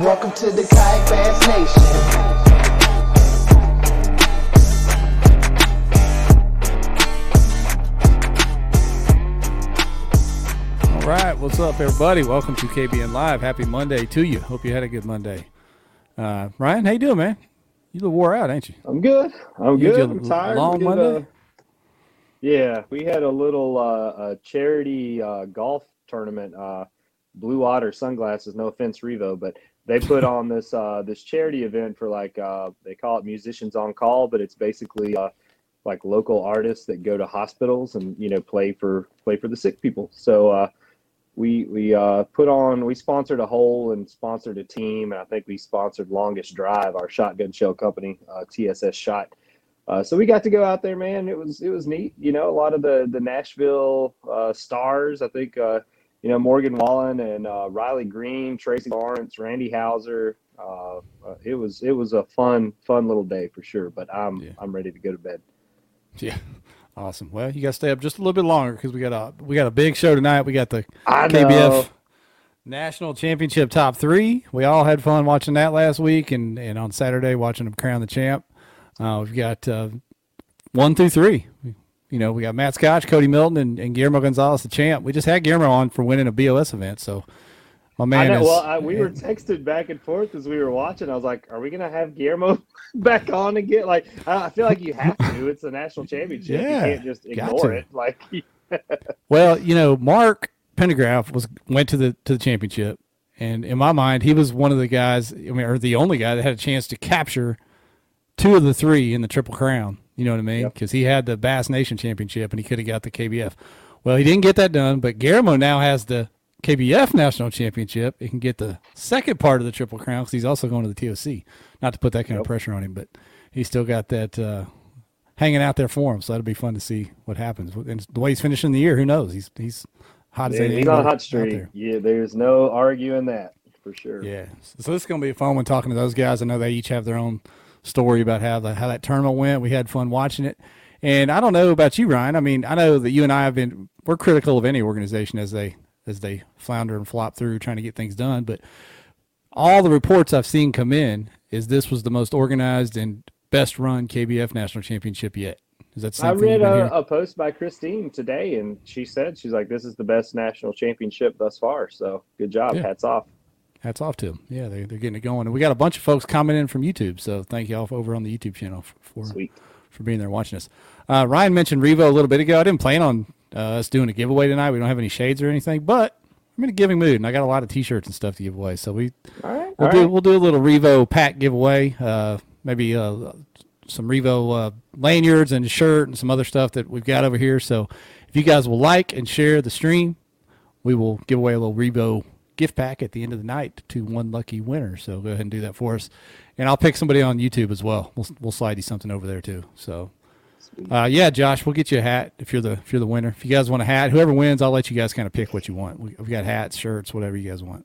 Welcome to the Kayak Bass Nation. All right, what's up, everybody? Welcome to KBN Live. Happy Monday to you. Hope you had a good Monday. Uh, Ryan, how you doing, man? You look wore out, ain't you? I'm good. I'm You good. did a I'm tired. long did Monday? a- yeah, we had a little uh, a charity uh, golf tournament. Uh, Blue Otter Sunglasses. No offense, Revo, but they put on this uh, this charity event for like uh, they call it Musicians on Call, but it's basically uh, like local artists that go to hospitals and you know play for play for the sick people. So uh, we we uh, put on we sponsored a hole and sponsored a team, and I think we sponsored Longest Drive, our shotgun shell company, uh, TSS Shot. So we got to go out there, man. It was it was neat. You know, a lot of the the Nashville stars. I think you know Morgan Wallen and uh, Riley Green, Tracy Lawrence, Randy Houser. Uh, uh, it was it was a fun fun little day for sure. But I'm Yeah. I'm ready to go to bed. Yeah, awesome. Well, you got to stay up just a little bit longer because we got a we got a big show tonight. We got the I KBF know. National Championship Top Three. We all had fun watching that last week, and and on Saturday watching them crown the champ. Uh, we've got uh, one through three. You know, we got Matt Scotch, Cody Milton, and, and Guillermo Gonzalez, the champ. We just had Guillermo on for winning a BOS event, so my I man know. is. Well, I, we were texted back and forth as we were watching. I was like, "Are we gonna have Guillermo back on again?" Like, I, I feel like you have to. It's a national championship. Yeah, you can't just ignore it. Like, Well, you know, Mark Pendergraph was went to the to the championship, and in my mind, he was one of the guys. I mean, or the only guy that had a chance to capture two of the three in the Triple Crown. You know what I mean? Yep. Because he had the Bass Nation Championship, and he could have got the KBF. Well, he didn't get that done, but Guillermo now has the KBF National Championship. He can get the second part of the Triple Crown because he's also going to the TOC. Not to put that kind of pressure on him, but he's still got that. Uh, hanging out there for him. So that'll be fun to see what happens. And the way he's finishing the year, who knows? He's he's hot Yeah, he's on a hot streak. there. Yeah, there's no arguing that for sure. Yeah. So this is going to be a fun one talking to those guys. I know they each have their own story about how the, how that tournament went. We had fun watching it. And I don't know about you, Ryan. I mean, I know that you and I have been we're critical of any organization as they as they flounder and flop through trying to get things done, but all the reports I've seen come in is this was the most organized and best run KBF national championship yet. Is that I read a, a post by Christine today, and she said she's like, "This is the best national championship thus far." So good job, Yeah. hats off. Hats off to them. Yeah, they, they're getting it going. And we got a bunch of folks commenting from YouTube. So thank you all over on the YouTube channel for, for, Sweet. for being there watching us. Uh, Ryan mentioned Revo a little bit ago. I didn't plan on uh, us doing a giveaway tonight. We don't have any shades or anything, but I'm in a giving mood, and I got a lot of T-shirts and stuff to give away. So we All right, we'll all do right. we'll do a little Revo pack giveaway. Uh, maybe uh, some Revo uh, lanyards and a shirt and some other stuff that we've got over here. So if you guys will like and share the stream, we will give away a little Revo gift pack at the end of the night to one lucky winner. So go ahead and do that for us, and I'll pick somebody on YouTube as well. We'll we'll slide you something over there too. So. Uh, yeah, Josh, we'll get you a hat if you're the if you're the winner. If you guys want a hat, whoever wins, I'll let you guys kind of pick what you want. We, we've got hats, shirts, whatever you guys want.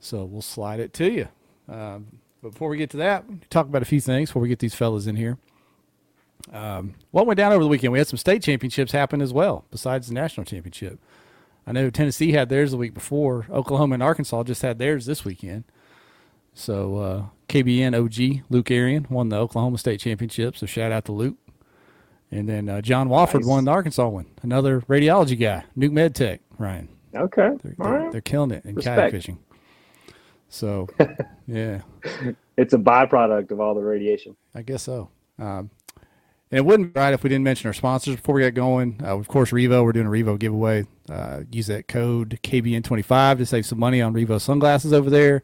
So we'll slide it to you. Um, but before we get to that, talk about a few things before we get these fellas in here. Um, what went down over the weekend? We had some state championships happen as well, besides the national championship. I know Tennessee had theirs the week before. Oklahoma and Arkansas just had theirs this weekend. So uh, KBN OG Luke Arian won the Oklahoma State Championship. So shout out to Luke. And then uh, John Wofford Nice. won the Arkansas one. Another radiology guy, Nuke Med Tech, Ryan. Okay, They're, all they're, right. they're killing it in kayak fishing. So, yeah, It's a byproduct of all the radiation. I guess so. Um, and it wouldn't be right if we didn't mention our sponsors before we get going. Uh, of course, Revo, we're doing a Revo giveaway. Uh, use that code KBN25 to save some money on Revo sunglasses over there.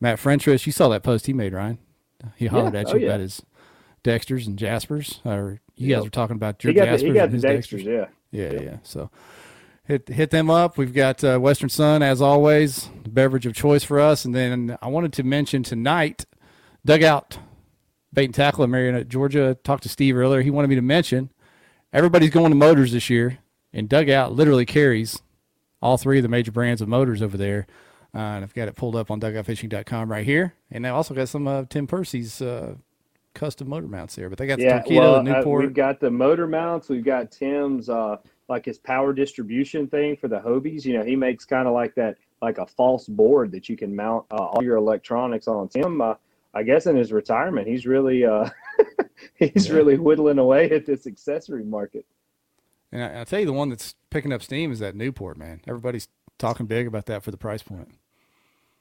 Matt Frentress, you saw that post he made, Ryan. He hollered at oh you yeah. about his Dexters and Jaspers. Or you guys were talking about your the, Jaspers he got and the his Dexters, Dexters. yeah. Yeah, yeah. So hit hit them up. We've got uh, Western Sun as always, the beverage of choice for us. And then I wanted to mention tonight, dugout bait and tackle in Marietta, Georgia. Talked to Steve earlier. He wanted me to mention everybody's going to motors this year, and dugout literally carries all three of the major brands of motors over there. Uh, and I've got it pulled up on dugoutfishing.com right here. And they also got some of Tim Percy's uh, custom motor mounts there. But they got the Yeah, well, the uh, Newport. we've got the motor mounts. We've got Tim's uh, like his power distribution thing for the Hobies. You know, he makes kind of like that like a false board that you can mount uh, all your electronics on. Tim, uh, I guess in his retirement, he's really uh, he's Yeah. really whittling away at this accessory market. And I, I tell you, the one that's picking up steam is that Newport, man. Everybody's talking big about that for the price point.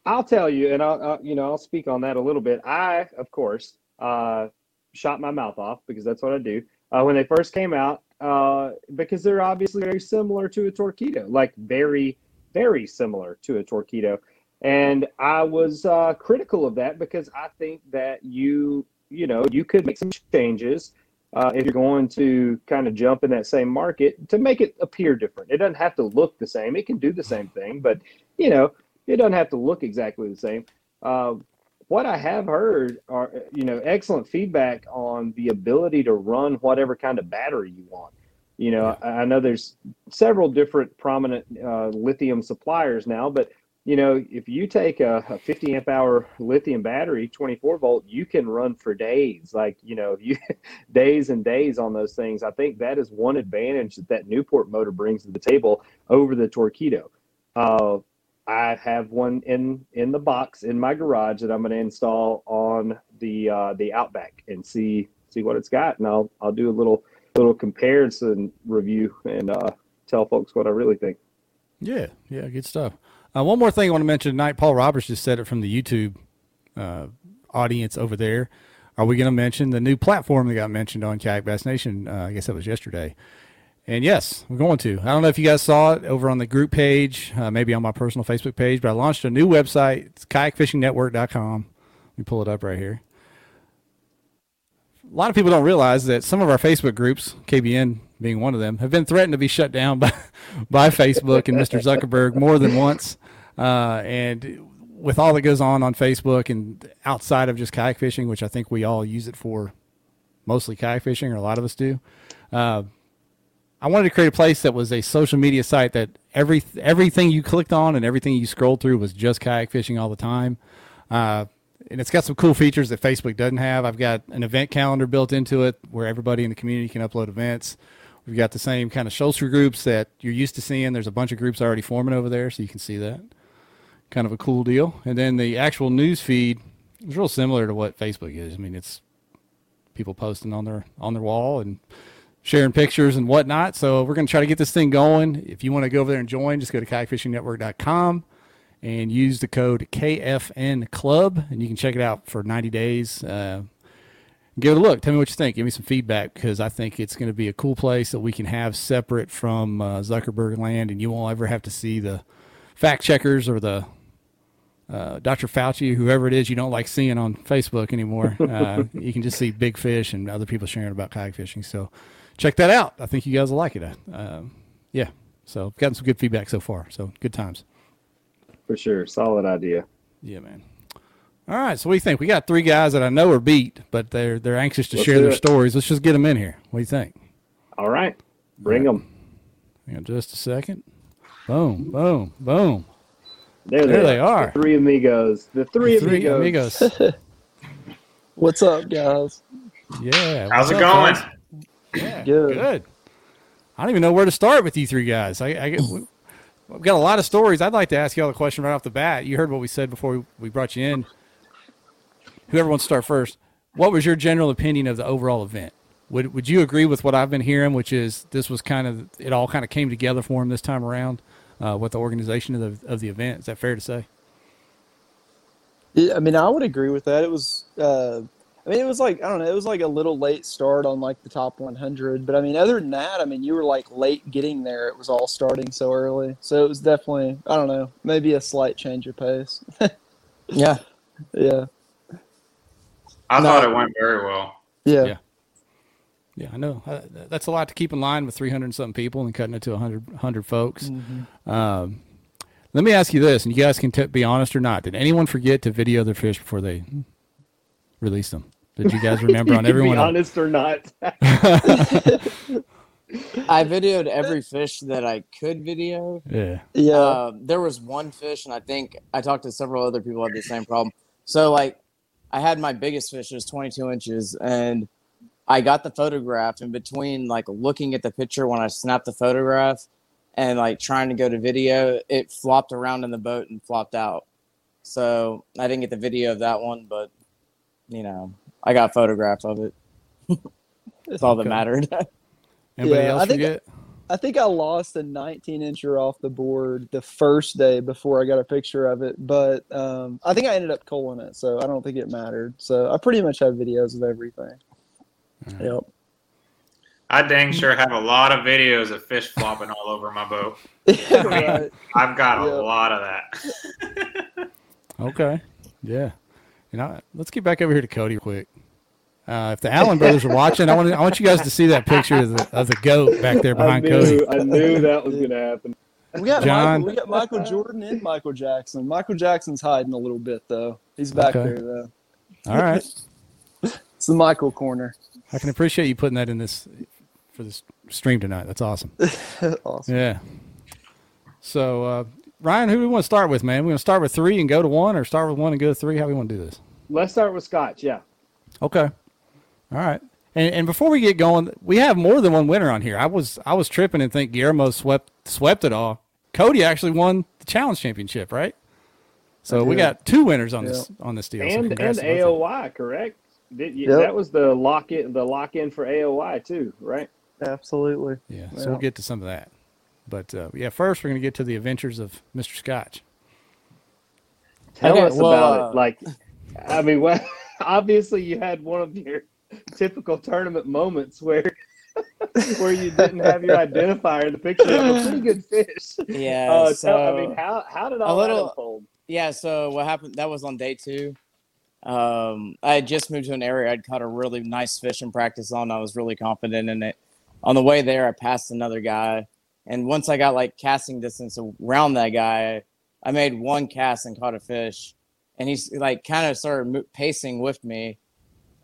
I'll tell you, and I'll, I'll you know I'll speak on that a little bit. I, of course, uh, shot my mouth off because that's what I do uh, when they first came out uh, because they're obviously very similar to a Torpedo, like very, very similar to a Torpedo. And I was uh, critical of that because I think that you, you know, you could make some changes uh, if you're going to kind of jump in that same market to make it appear different. It doesn't have to look the same. It can do the same thing, but you know, it doesn't have to look exactly the same. Uh, what I have heard are, you know, excellent feedback on the ability to run whatever kind of battery you want. You know, I, I know there's several different prominent uh, lithium suppliers now, but you know, if you take a, a 50 amp hour lithium battery, 24 volt, you can run for days. Like, you know, you days and days on those things. I think that is one advantage that that Newport motor brings to the table over the Torpedo. Uh, I have one in in the box in my garage that I'm going to install on the uh, the Outback and see see what it's got, and I'll I'll do a little little comparison review and uh, tell folks what I really think. Yeah, yeah, good stuff. Uh, one more thing I want to mention tonight. Paul Roberts just said it from the YouTube uh, audience over there. Are we going to mention the new platform that got mentioned on Kayak Bass Nation? Uh, I guess that was yesterday. And yes, we're going to. I don't know if you guys saw it over on the group page, uh, maybe on my personal Facebook page, but I launched a new website. It's kayakfishingnetwork.com. Let me pull it up right here. A lot of people don't realize that some of our Facebook groups, KBN being one of them, have been threatened to be shut down by, by Facebook and Mr. Zuckerberg more than once. Uh, and with all that goes on on Facebook and outside of just kayak fishing, which I think we all use it for, mostly kayak fishing, or a lot of us do. Uh, I wanted to create a place that was a social media site that every everything you clicked on and everything you scrolled through was just kayak fishing all the time. Uh, and it's got some cool features that Facebook doesn't have. I've got an event calendar built into it where everybody in the community can upload events. We've got the same kind of Schulzer groups that you're used to seeing. There's a bunch of groups already forming over there, so you can see that. Kind of a cool deal. And then the actual news feed is real similar to what Facebook is. I mean, it's people posting on their on their wall and sharing pictures and whatnot. So we're going to try to get this thing going. If you want to go over there and join, just go to kayakfishingnetwork.com and use the code KFN Club, and you can check it out for 90 days. Uh, give it a look. Tell me what you think. Give me some feedback because I think it's going to be a cool place that we can have separate from uh, Zuckerberg land, and you won't ever have to see the fact checkers or the uh, Dr. Fauci, whoever it is you don't like seeing on Facebook anymore. Uh, you can just see big fish and other people sharing about kayak fishing. So check that out. I think you guys will like it. Um, yeah. So I've gotten some good feedback so far. So good times. For sure, solid idea. Yeah, man. All right. So what do you think? We got three guys that I know are beat, but they're they're anxious to Let's share their it. stories. Let's just get them in here. What do you think? All right, bring them. Hang on just a second. Boom, boom, boom. There, There they are. The three amigos. The three, Three amigos. amigos. What's up, guys? Yeah. How's what's it up, going? guys? Yeah, Good. good. I don't even know where to start with you three guys. I, I get- we- we've got a lot of stories. I'd like to ask you all a question right off the bat. You heard what we said before we, we brought you in. Whoever wants to start first, what was your general opinion of the overall event? Would Would you agree with what I've been hearing, which is this was kind of it all kind of came together for him this time around uh, with the organization of the of the event? Is that fair to say? Yeah, I mean, I would agree with that. It was, uh, I mean, it was like I don't know, it was like a little late start on like the top 100, but I mean, other than that, I mean, you were like late getting there. It was all starting so early, so it was definitely, I don't know, maybe a slight change of pace. Yeah. yeah, I No. thought it went very well. yeah, Yeah. Yeah, I know. Uh, that's a lot to keep in line with 300 and something people and cutting it to 100, 100 folks. Um, let me ask you this, and you guys can t- be honest or not. Did anyone forget to video their fish before they released them? Did you guys remember You on everyone? Be honest or not. I videoed every fish that I could video. yeah. yeah. Uh, there was one fish, and I think I talked to several other people who had the same problem. So, like, I had my biggest fish, it was 22 inches, and I got the photograph. In between, like, looking at the picture when I snapped the photograph, and like trying to go to video, it flopped around in the boat and flopped out. So I didn't get the video of that one, but you know, I got a photograph of it. That's all that Okay. mattered. Anybody Yeah, else I think- forget? I think I lost a 19 incher off the board the first day before I got a picture of it, but um, I think I ended up culling it, so I don't think it mattered. So I pretty much have videos of everything. Yep. I dang sure have a lot of videos of fish flopping all over my boat. right. I've got a Yeah. lot of that. Okay. Yeah. You know, let's get back over here to Cody quick. Uh, if the Allen brothers are watching, I want I want you guys to see that picture of the, of the goat back there I behind knew, Cody. I knew that was gonna happen. We got John. Michael, we got Michael Jordan and Michael Jackson. Michael Jackson's hiding a little bit though. He's back Okay. there though. All right. It's the Michael corner. I can appreciate you putting that in this for this stream tonight. That's awesome. awesome. Yeah. So, uh, Ryan, who do we want to start with, man? We want to start with three and go to one, or start with one and go to three? How do we want to do this? Let's start with Scotch. Yeah. Okay. All right. And, and before we get going, we have more than one winner on here. I was I was tripping and think Guillermo swept swept it all. Cody actually won the challenge championship, right? So we got two winners on this on this deal. So And and congrats to both of them. AOY, correct? Did you, Yep. That was the lock in the lock in for AOY too, right? Absolutely. Yeah, Yeah. so we'll get to some of that. But uh, yeah, first we're going to get to the adventures of Mr. Scotch. Tell Okay, us well, about uh, it. Like, I mean, well, obviously you had one of your typical tournament moments where where you didn't have your identifier in the picture of a pretty good fish. yeah. Uh, so tell, I mean, how how did all little- that unfold? Yeah, so what happened? That was on day two. Um, I had just moved to an area I'd caught a really nice fish in practice on. I was really confident in it. On the way there, I passed another guy, and once I got like casting distance around that guy, I made one cast and caught a fish, and he's like kind of started pacing with me,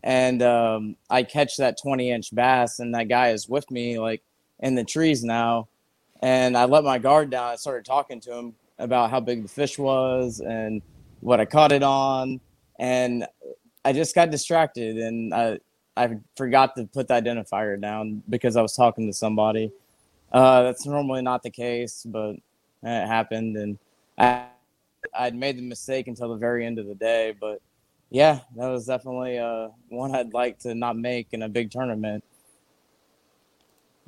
and um, I catch that twenty inch bass, and that guy is with me like in the trees now, and I let my guard down. I started talking to him about how big the fish was and what I caught it on, and I just got distracted and I I forgot to put the identifier down because I was talking to somebody. Uh, that's normally not the case, but it happened, and I I'd made the mistake until the very end of the day. But yeah, that was definitely uh, one I'd like to not make in a big tournament.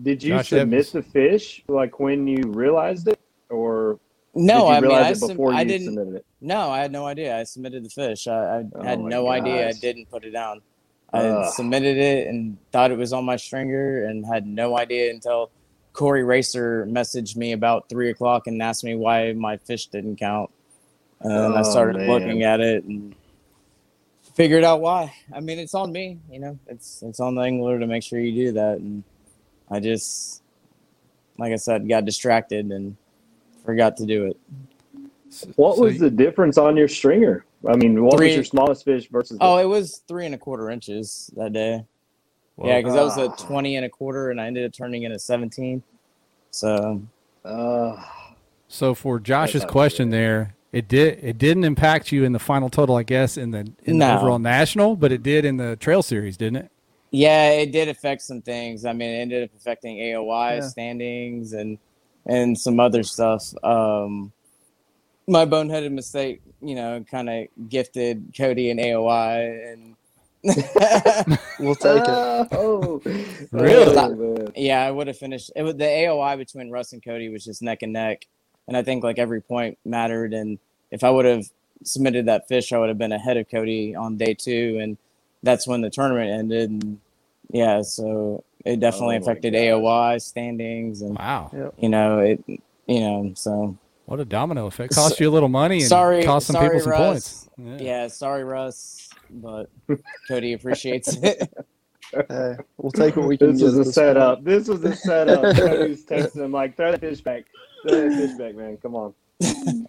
Did you Josh submit Evans. the fish like when you realized it, or No, did you I mean I, it sub- before I you didn't. submitted it? No, I had no idea. I submitted the fish. I, I Oh had my no idea. I didn't put it down. I Ugh. submitted it and thought it was on my stringer and had no idea until Corey Racer messaged me about three o'clock and asked me why my fish didn't count. And then I Oh, started man. looking at it and figured out why. I mean, it's on me. You know, it's it's on the angler to make sure you do that. And I just, like I said, got distracted and forgot to do it. What was the difference on your stringer? I mean, what Three- was your smallest fish versus? the- Oh, it was three and a quarter inches that day. Yeah, because that was a Ah. 20 and a quarter, and I ended up turning in a 17. So, Uh, So for Josh's not question there, it did it didn't impact you in the final total, I guess, in the in the overall national, but it did in the trail series, didn't it? yeah, it did affect some things. I mean, it ended up affecting AOI Yeah. standings and and some other stuff. Um, my boneheaded mistake, you know, kind of gifted Cody and AOI, and We'll take it. Oh, Really? Yeah, I would have finished. It was the AOI between Russ and Cody was just neck and neck, and I think like every point mattered. And if I would have submitted that fish, I would have been ahead of Cody on day two, and that's when the tournament ended. And yeah, so it definitely Oh affected gosh. AOI standings, and Wow. you know it. You know, so What a domino effect. Cost you a little money and sorry, cost some sorry, people some Russ. points. Yeah, sorry, Russ, but Cody appreciates it. Hey, we'll take what we can This get. was at a this setup. This was a setup. Cody's texting him like, "Throw that fish back. Throw fish back, man. Come on."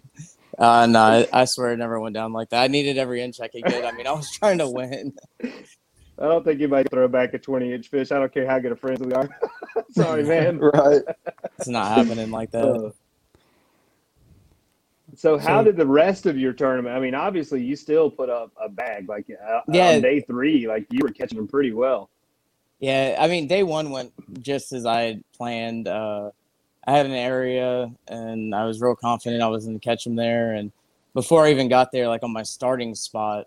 Uh, no, I, I swear it never went down like that. I needed every inch I could get. I mean, I was trying to win. I don't think anybody can throw back a 20 inch fish. I don't care how good of friends we are. Sorry, man. Right. It's not happening like that. Uh, so how So- did the rest of your tournament? I mean, obviously you still put up a bag. Like uh, Yeah. on day three, like you were catching them pretty well. Yeah, I mean, day one went just as I had planned. Uh, I had an area, and I was real confident I was going to catch them there. And before I even got there, like on my starting spot,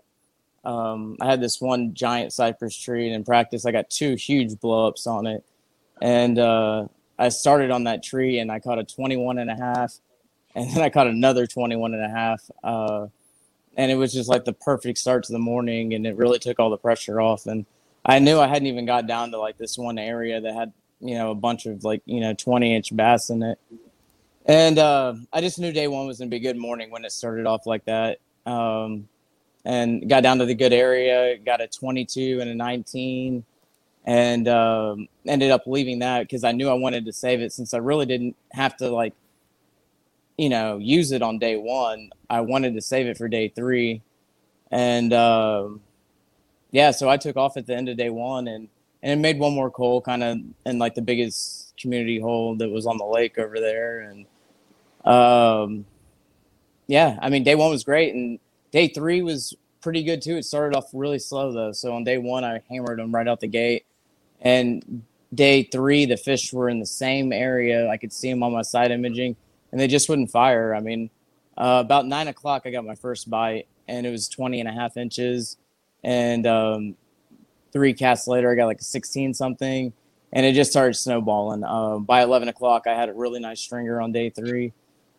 um, I had this one giant cypress tree, and in practice, I got two huge blowups on it. And uh, I started on that tree, and I caught a 21 and a half, and then I caught another 21 and a half. Uh, and it was just like the perfect start to the morning, and it really took all the pressure off. And I knew I hadn't even got down to like this one area that had you know a bunch of like you know 20 inch bass in it. And uh, i just knew day one was going to be good morning when it started off like that. Um, and got down to the good area got a 22 and a 19 and um, ended up leaving that because i knew i wanted to save it. Since i really didn't have to like you know use it on day one i wanted to save it for day three. And um, yeah so i took off at the end of day one and and it made one more hole kind of in like the biggest community hole that was on the lake over there. And um yeah i mean day one was great. And day three was pretty good too. It started off really slow though. So on day one i hammered them right out the gate. And day three the fish were in the same area. I could see them on my side imaging and they just wouldn't fire. I mean uh, about nine o'clock i got my first bite and it was 20 and a half inches. And um, three casts later, I got like a 16 something, and it just started snowballing. Uh, by 11 o'clock, I had a really nice stringer on day three.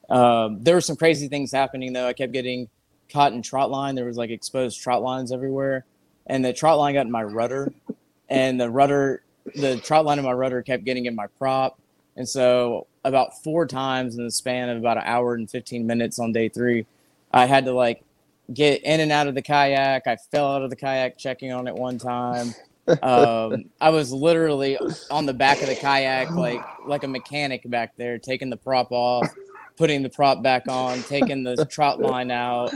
Um, there were some crazy things happening though. I kept getting caught in trot line. There was like exposed trot lines everywhere, and the trot line got in my rudder, and the rudder, the trot line in my rudder kept getting in my prop, and so about four times in the span of about an hour and 15 minutes on day three, I had to like get in and out of the kayak. I fell out of the kayak checking on it one time. Um, I was literally on the back of the kayak, like like a mechanic back there, taking the prop off, putting the prop back on, taking the trot line out.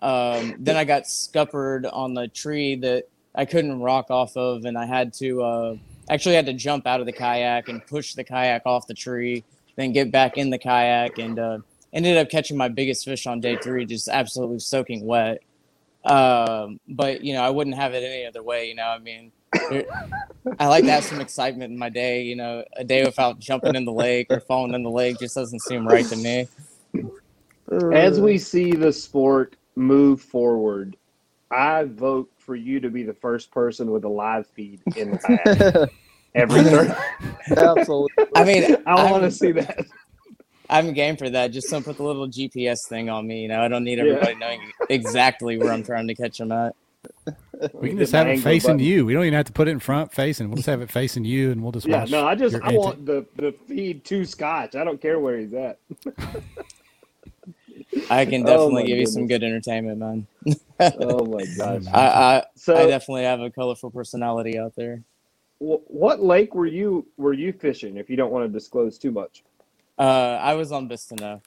Um, then I got scuppered on the tree that I couldn't rock off of, and I had to uh, actually had to jump out of the kayak and push the kayak off the tree, then get back in the kayak and uh, ended up catching my biggest fish on day three, just absolutely soaking wet. Um, but you know, I wouldn't have it any other way. You know, I mean, I like to have some excitement in my day. You know, a day without jumping in the lake or falling in the lake just doesn't seem right to me. As we see the sport move forward, I vote for you to be the first person with a live feed in the back every turn. Absolutely. I mean, I want to see that. I'm game for that. Just don't put the little GPS thing on me. You know, I don't need Yeah. everybody knowing exactly where I'm trying to catch them at. We can just have it facing button. you. We don't even have to put it in front facing. We'll just have it facing you, and we'll just Yeah, watch. no, I just I antics. want the the feed to Scotch. I don't care where he's at. I can Oh definitely my give you some good entertainment, man. Oh my gosh! I, I, So, I definitely have a colorful personality out there. what lake were you were you fishing? If you don't want to disclose too much, Uh, I was on Bistineau.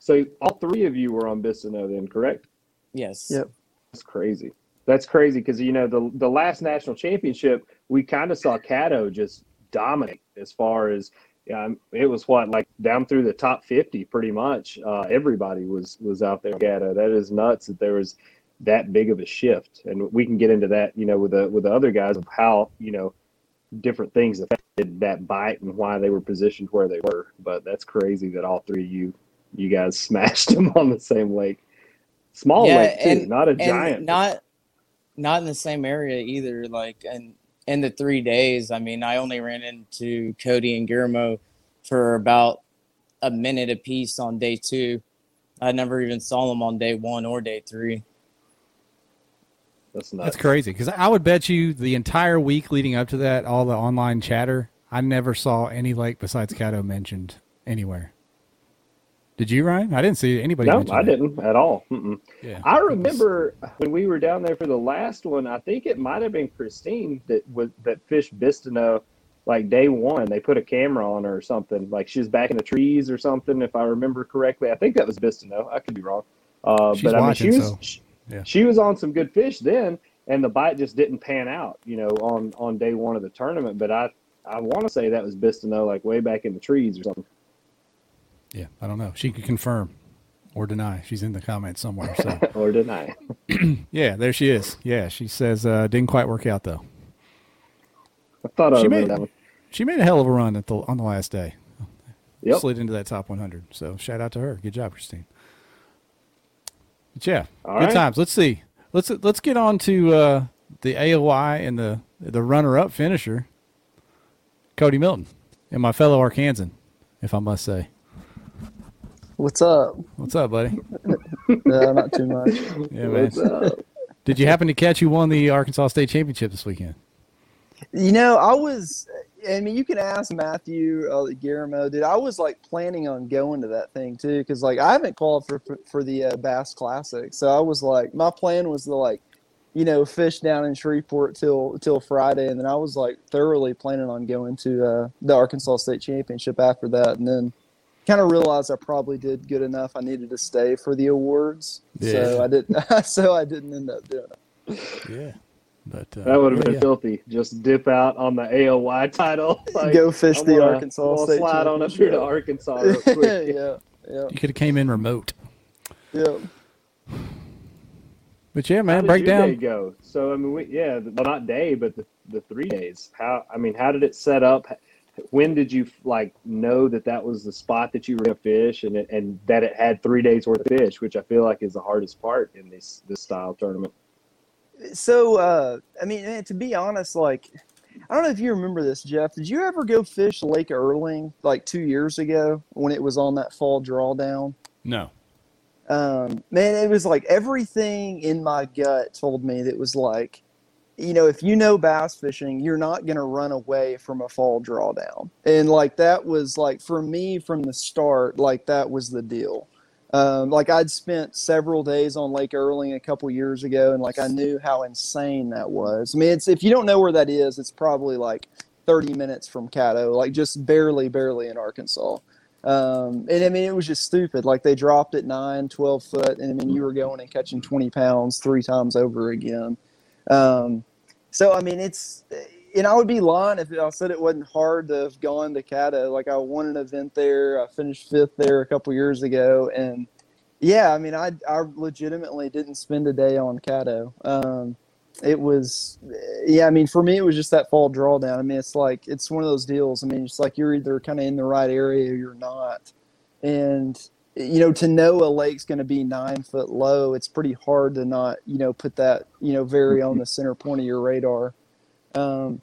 so all three of you were on Bistineau, then correct? Yes. Yep. That's crazy. That's crazy because you know the the last national championship we kind of saw Caddo just dominate as far as um, it was what like down through the top fifty pretty much. Uh, everybody was was out there. Caddo. That is nuts that there was that big of a shift, and we can get into that you know with the with the other guys of how you know different things affected that bite and why they were positioned where they were. But that's crazy that all three of you you guys smashed them on the same lake. Small Yeah, lake too, and- not a giant. not not in the same area either. Like and in the three days, I mean, I only ran into Cody and Guillermo for about a minute apiece on day two. I never even saw them on day one or day three. That's nuts. That's crazy because I would bet you the entire week leading up to that, all the online chatter, I never saw any lake besides Caddo mentioned anywhere. Did you, Ryan? I didn't see anybody. No, I that. didn't at all. Mm-mm. Yeah, I remember when we were down there for the last one. I think it might have been Christine that was that fished Bistineau like day one. They put a camera on her or something. Like she was back in the trees or something, if I remember correctly. I think that was Bistineau. I could be wrong. Uh, She's but I mean, watching, she was so, she, yeah. she was on some good fish then, and the bite just didn't pan out. You know, on on day one of the tournament. But I I want to say that was Bistineau, like way back in the trees or something. yeah. I don't know. She could confirm or deny. She's in the comments somewhere. So or deny. yeah, there she is. Yeah, she says uh, didn't quite work out though. I thought I She made- that one. She made a hell of a run at the on the last day. Yep. slid into that top 100. So shout out to her. Good job, Christine. But yeah, All good right. times. Let's see. Let's let's get on to uh, the AOI and the the runner-up finisher, Cody Milton, and my fellow Arkansan, if I must say. What's up? What's up, buddy? No, not too much. Yeah, man. Up? Did you happen to catch who won the Arkansas State Championship this weekend? You know, I was. I mean, you can ask Matthew uh, Guillermo. Dude, I was like planning on going to that thing too, because like I haven't qualified for for the uh, Bass Classic, so I was like, my plan was to like, you know, fish down in Shreveport till till Friday, and then I was like thoroughly planning on going to uh, the Arkansas State Championship after that, and then kind of realized I probably did good enough. I needed to stay for the awards, Yeah. so I didn't. so I didn't end up doing it. Yeah, but uh, That would have yeah, been yeah. filthy. Just dip out on the AOY title. Like, Go fish I'm the gonna- Arkansas I'm gonna State slide on up here to Arkansas real quick. yeah, yeah, You could have came in remote. yeah. But yeah, How man, did break your day down. go? So I mean, we, yeah, the, not day, but the, the three days. How I mean, how did it set up? When did you like know that that was the spot that you were gonna fish, and and that it had three days worth of fish, which I feel like is the hardest part in this this style tournament. So, uh, I mean, man, to be honest, like, I don't know if you remember this, Jeff. Did you ever go fish Lake Erling like two years ago when it was on that fall drawdown? No. Um, man, it was like everything in my gut told me that was like, you know, if you know bass fishing, you're not going to run away from a fall drawdown. And like that was like for me from the start, like that was the deal. Um, like I'd spent several days on Lake Erling a couple years ago, and like I knew how insane that was. I mean, it's if you don't know where that is, it's probably like 30 minutes from Caddo, like just barely, barely in Arkansas. Um, and I mean, it was just stupid. Like they dropped at nine, 12 foot, and I mean, you were going and catching 20 pounds three times over again. Um, so, I mean, it's, and I would be lying if I said it wasn't hard to have gone to Caddo. Like I won an event there. I finished fifth there a couple years ago. And yeah, I mean, I, I legitimately didn't spend a day on Caddo. Um, it was yeah i mean for me it was just that fall drawdown i mean it's like it's one of those deals i mean it's like you're either kind of in the right area or you're not and you know to know a lake's going to be nine foot low it's pretty hard to not you know put that you know very on the center point of your radar um,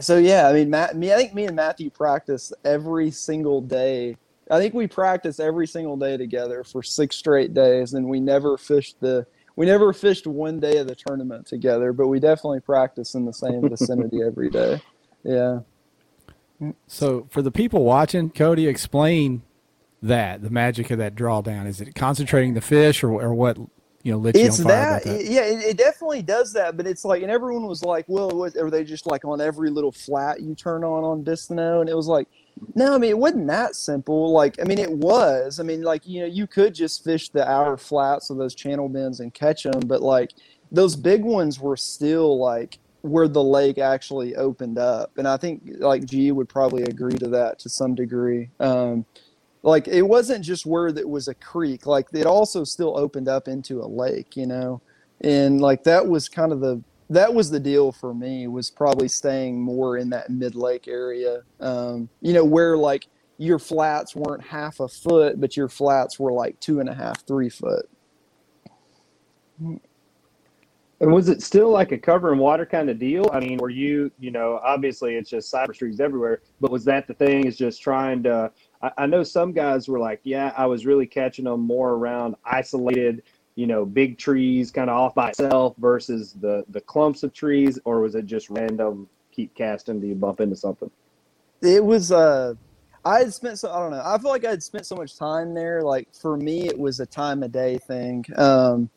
so yeah i mean Matt, me i think me and matthew practice every single day i think we practice every single day together for six straight days and we never fished the we never fished one day of the tournament together, but we definitely practice in the same vicinity every day. Yeah. So for the people watching, Cody, explain that the magic of that drawdown. Is it concentrating the fish, or or what? You know, you It's on fire that, that? yeah, it, it definitely does that, but it's like, and everyone was like, well, what, are they just like on every little flat you turn on on Bistineau? And it was like, no, I mean, it wasn't that simple. Like, I mean, it was. I mean, like, you know, you could just fish the hour flats of those channel bends and catch them, but like those big ones were still like where the lake actually opened up. And I think like G would probably agree to that to some degree. Um, like it wasn't just where that was a creek like it also still opened up into a lake you know? And like that was kind of the that was the deal for me was probably staying more in that mid lake area. Um, you know where like your flats weren't half a foot but your flats were like two and a half three foot. And was it still like a cover and water kind of deal? I mean, were you, you know, obviously it's just cypress trees everywhere, but was that the thing is just trying to, I, I know some guys were like, yeah, I was really catching them more around isolated, you know, big trees kind of off by itself versus the, the clumps of trees, or was it just random keep casting Do you bump into something? it was uh I had spent so I don't know. I feel like I had spent so much time there. Like for me, it was a time of day thing. Um,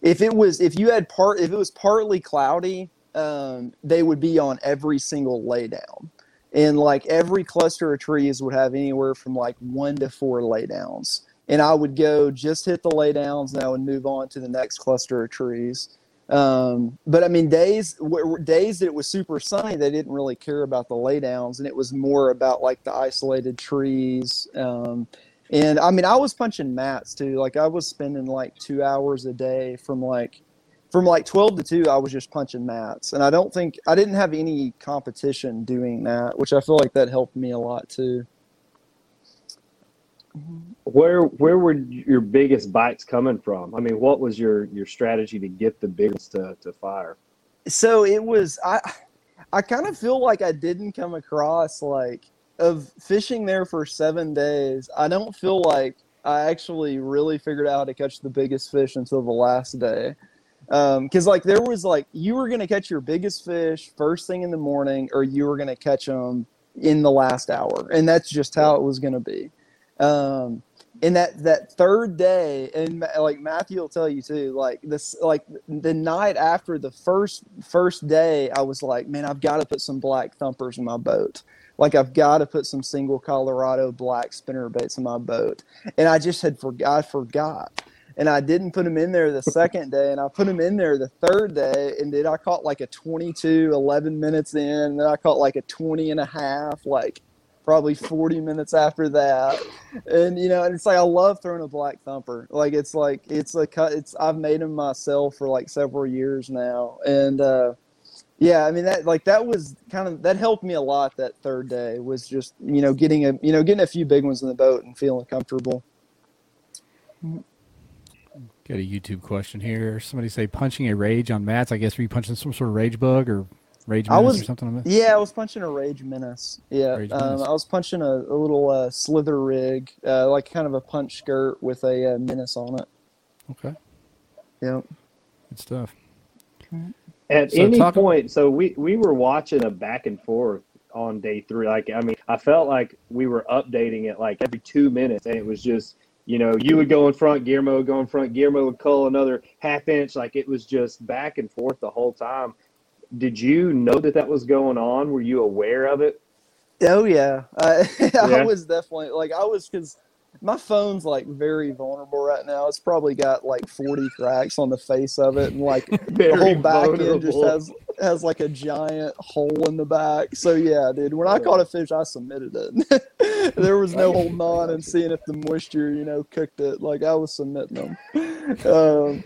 if it was if you had part if it was partly cloudy, um, they would be on every single laydown, and like every cluster of trees would have anywhere from like one to four laydowns. And I would go just hit the laydowns, and I would move on to the next cluster of trees. Um, but I mean, days days that it was super sunny, they didn't really care about the laydowns, and it was more about like the isolated trees. Um, and I mean, I was punching mats too. Like I was spending like two hours a day from like from like twelve to two. I was just punching mats, and I don't think I didn't have any competition doing that, which I feel like that helped me a lot too. Where where were your biggest bites coming from? I mean, what was your your strategy to get the biggest to, to fire? so it was i i kind of feel like i didn't come across like of fishing there for seven days i don't feel like i actually really figured out how to catch the biggest fish until the last day because like there was like you were to catch your biggest fish first thing in the morning or you were to catch them in the last hour and that's just how it was to be. Um, and that that third day and like matthew will tell you too like this like the night after the first first day i was like man i've got to put some black thumpers in my boat. Like i've got to put some single colorado black spinner baits in my boat. And i just had forgot i forgot and i didn't put them in there the second day and i put them in there the third day and then i caught like a 22 11 minutes in and then i caught like a 20 and a half like probably 40 minutes after that. And you know and it's like i love throwing a black thumper. Like it's like it's a cut it's i've made them myself for like several years now. And uh yeah i mean that like that was kind of that helped me a lot that third day was just you know getting a you know getting a few big ones in the boat and feeling comfortable Got a YouTube question here. Somebody say punching a rage on mats. I guess were you punching some sort of rage bug or rage I menace was- or something? on that? yeah i was punching a rage menace yeah Rage um, Menace. i was punching a, a little uh, slither rig uh, like kind of a punch skirt with a uh, menace on it Okay, yeah good stuff. At So any talk- point, so we we were watching a back and forth on day three. Like, I mean, I felt like we were updating it like every two minutes, and it was just, you know, you would go in front, Guillermo would go in front, Guillermo would cull another half inch. Like, it was just back and forth the whole time. Did you know that that was going on? Were you aware of it? Oh yeah, I, I was definitely like I was because my phone's like very vulnerable right now. It's probably got like forty cracks on the face of it, and like the whole back end just has has like a giant hole in the back. So yeah, dude, when I caught a fish, I submitted it. there was no holding on and seeing if the moisture, you know, cooked it. Like I was submitting them. Um,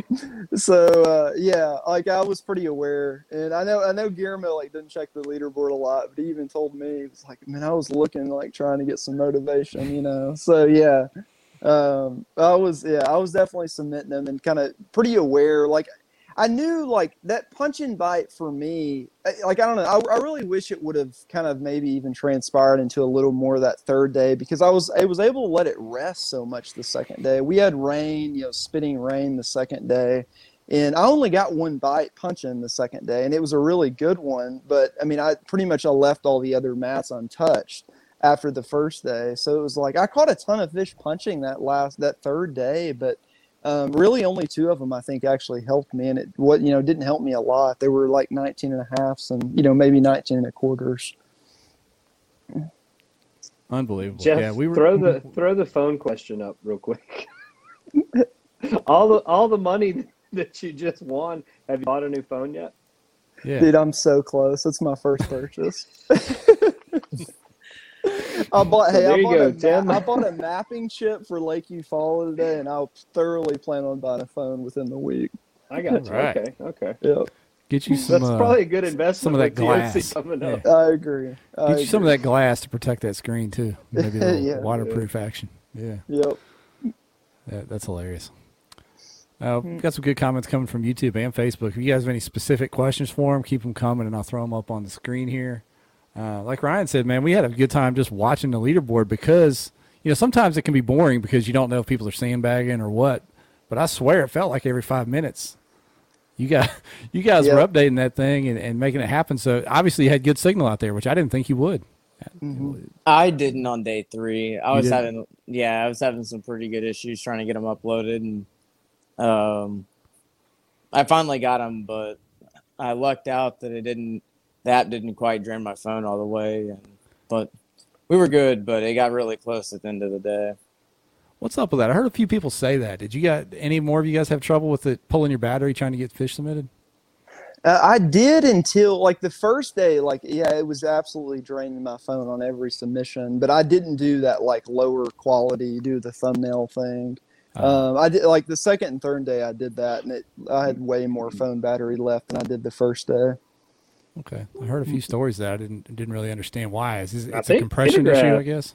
so uh, yeah, like I was pretty aware, and I know I know Guillermo like didn't check the leaderboard a lot, but he even told me he was like, man, I was looking like trying to get some motivation, you know. So yeah, um, I was yeah, I was definitely submitting them and kind of pretty aware. Like I knew like that punch and bite for me. Like I don't know, I, I really wish it would have kind of maybe even transpired into a little more that third day because I was I was able to let it rest so much the second day. We had rain, you know, spitting rain the second day. And I only got one bite punching the second day, and it was a really good one. But I mean, I pretty much I left all the other mats untouched after the first day. So it was like I caught a ton of fish punching that last that third day, but um, really only two of them I think actually helped me, and it what you know didn't help me a lot. They were like 19 and a halfs and you know maybe 19 and a quarters. Unbelievable. Jeff, yeah, we were throw the throw the phone question up real quick. all the all the money that you just won. Have you bought a new phone yet? yeah. Dude, I'm so close. It's my first purchase. I bought. So Hey, there I you bought, go, a Tim. ma- I bought a mapping chip for Lakeview Follow today, and I'll thoroughly plan on buying a phone within the week. I got you. Right. Okay, okay. Yep, Get you some. That's uh, probably a good investment. some of that glass. coming Yeah. up. I agree. I Get you some of that glass to protect that screen too. Maybe a little Yeah. waterproof action. Yeah, Yep. that, that's hilarious. Uh, we've got some good comments coming from YouTube and Facebook. If you guys have any specific questions for them, keep them coming, and I'll throw them up on the screen here. Uh, like Ryan said, man, we had a good time just watching the leaderboard because you know sometimes it can be boring because you don't know if people are sandbagging or what. But I swear it felt like every five minutes. You got you guys were updating that thing and, and making it happen. So obviously you had good signal out there, which I didn't think you would. I didn't on day three. I You was didn't? having, yeah, I was having some pretty good issues trying to get them uploaded, and um, I finally got them, but I lucked out that it didn't. The app didn't quite drain my phone all the way, and but we were good. But it got really close at the end of the day. What's up with that? I heard a few people say that. Did you got any more of you guys have trouble with it pulling your battery trying to get fish submitted? Uh, I did until like the first day. Like, yeah, it was absolutely draining my phone on every submission. But I didn't do that like lower quality, do the thumbnail thing. Uh, Um, I did like the second and third day. I did that, and it I had way more phone battery left than I did the first day. Okay, I heard a few stories that I didn't didn't really understand why. Is this, it's a think compression issue, I guess.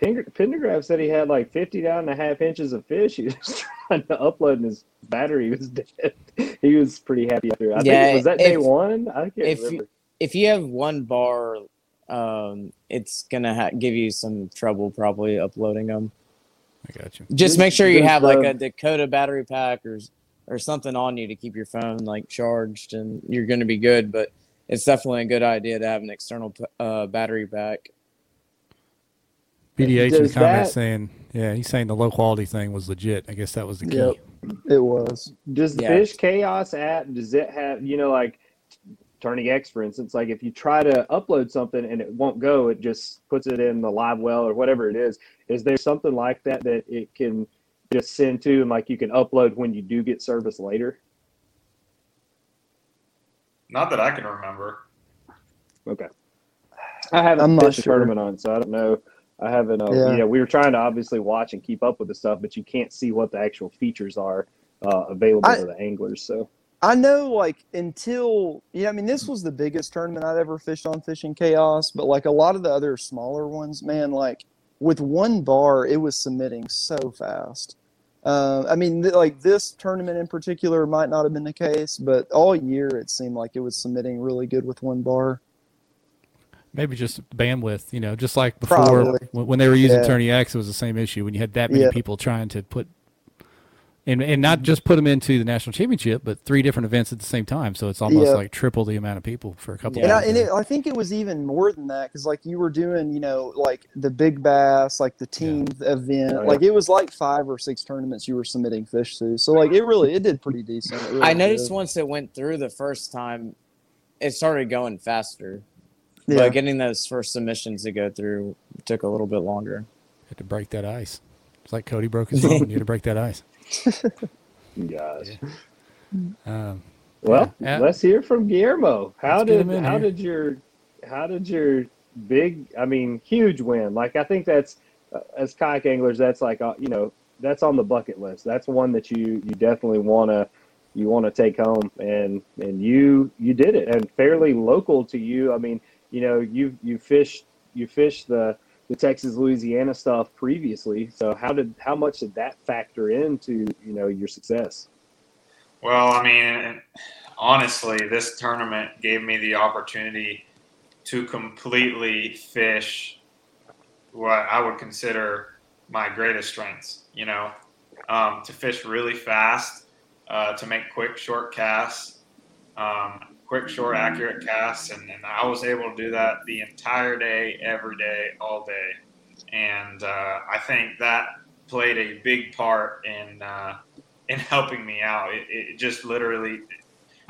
Pender- Pendergraph said he had like 59 and a half inches of fish. He was trying to upload and his battery was dead. he was pretty happy after. I Yeah, think was that day one? I can't if you- if you have one bar, um, it's gonna ha- give you some trouble probably uploading them. I got you. Just make sure you have like a Dakota battery pack or or something on you to keep your phone like charged, and you're gonna be good. But it's definitely a good idea to have an external uh, battery pack. BDH in the Does comments that- saying, yeah, he's saying the low quality thing was legit. I guess that was the key. Yep. It was. Does the Yeah. Fish Chaos app does it have you know like Tourney X for instance? Like if you try to upload something and it won't go, it just puts it in the live well or whatever it is. Is there something like that that it can just send to and like you can upload when you do get service later? Not that I can remember. Okay. I haven't I'm not fished the tournament on, so I don't know. I haven't. Uh, Yeah. yeah. we were trying to obviously watch and keep up with the stuff, but you can't see what the actual features are uh, available I- to the anglers. So I know, like until yeah, I mean, this was the biggest tournament I'd ever fished on Fishing Chaos, but like a lot of the other smaller ones, man, like with one bar, it was submitting so fast. Uh, I mean, th- like this tournament in particular might not have been the case, but all year it seemed like it was submitting really good with one bar. Maybe just bandwidth, you know, just like before Probably. when, when they were using Yeah. Tourney X, it was the same issue. When you had that many Yeah. people trying to put, and and not just put them into the national championship, but three different events at the same time. So it's almost Yeah. like triple the amount of people for a couple. Yeah. And, I, and it, I think it was even more than that because like you were doing, you know, like the big bass, like the team event, Oh, yeah. like it was like five or six tournaments you were submitting fish to. So like it really, it did pretty decent. Really I noticed did. once it went through the first time, it started going faster. Yeah. But getting those first submissions to go through took a little bit longer. had to break that ice. It's like Cody broke his phone. you had to break that ice. gosh. Um, Well, Yeah. let's hear from Guillermo. How Let's did how here. did your how did your big I mean huge win? Like I think that's uh, as kayak anglers that's like uh, you know that's on the bucket list. That's one that you you definitely want to you want to take home and and you you did it and fairly local to you. I mean, you know, you you fished you fished the the Texas Louisiana stuff previously. So how did how much did that factor into, you know, your success? Well, I mean, honestly, this tournament gave me the opportunity to completely fish what I would consider my greatest strengths. You know, um, to fish really fast, uh, to make quick, short casts, um, quick, short, accurate casts, and, and I was able to do that the entire day, every day, all day, and uh, I think that played a big part in. Uh, in helping me out. It, it just literally,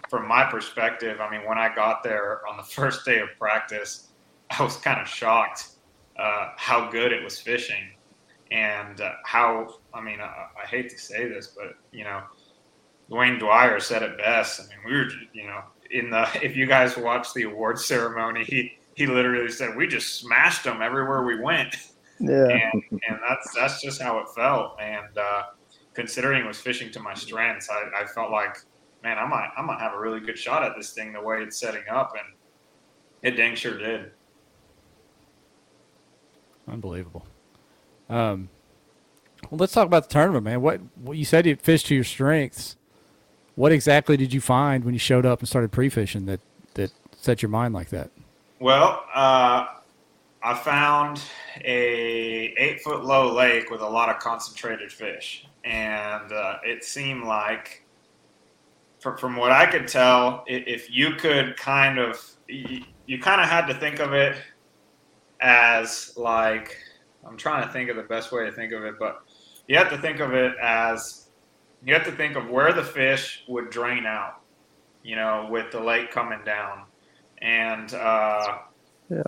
from my perspective, I mean, when I got there on the first day of practice, I was kind of shocked uh, how good it was fishing and uh, how, I mean, I, I hate to say this, but, you know, Dwayne Dwyer said it best. I mean, we were, you know, in the, if you guys watched the awards ceremony, he, he literally said, we just smashed them everywhere we went Yeah. and, and that's that's just how it felt. And uh, considering it was fishing to my strengths, I, I felt like, man, I might I might have a really good shot at this thing the way it's setting up, and it dang sure did. Unbelievable. Um, well, let's talk about the tournament, man. What, what you said you fished to your strengths. What exactly did you find when you showed up and started pre-fishing that that set your mind like that? Well, uh, I found a eight foot low lake with a lot of concentrated fish, and uh, it seemed like, from, from what I could tell, if you could kind of, you, you kind of had to think of it as like, I'm trying to think of the best way to think of it, but you have to think of it as, you have to think of where the fish would drain out, you know, with the lake coming down and uh, Yeah.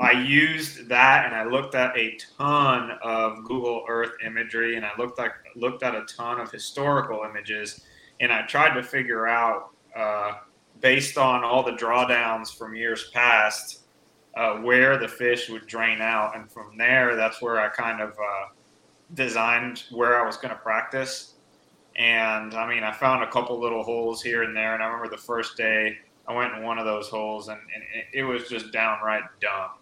I used that, and I looked at a ton of Google Earth imagery, and I looked like looked at a ton of historical images, and I tried to figure out, uh, based on all the drawdowns from years past, uh, where the fish would drain out, and from there, that's where I kind of uh, designed where I was going to practice. And I mean, I found a couple little holes here and there, and I remember the first day I went in one of those holes, and, and it, it was just downright dumb.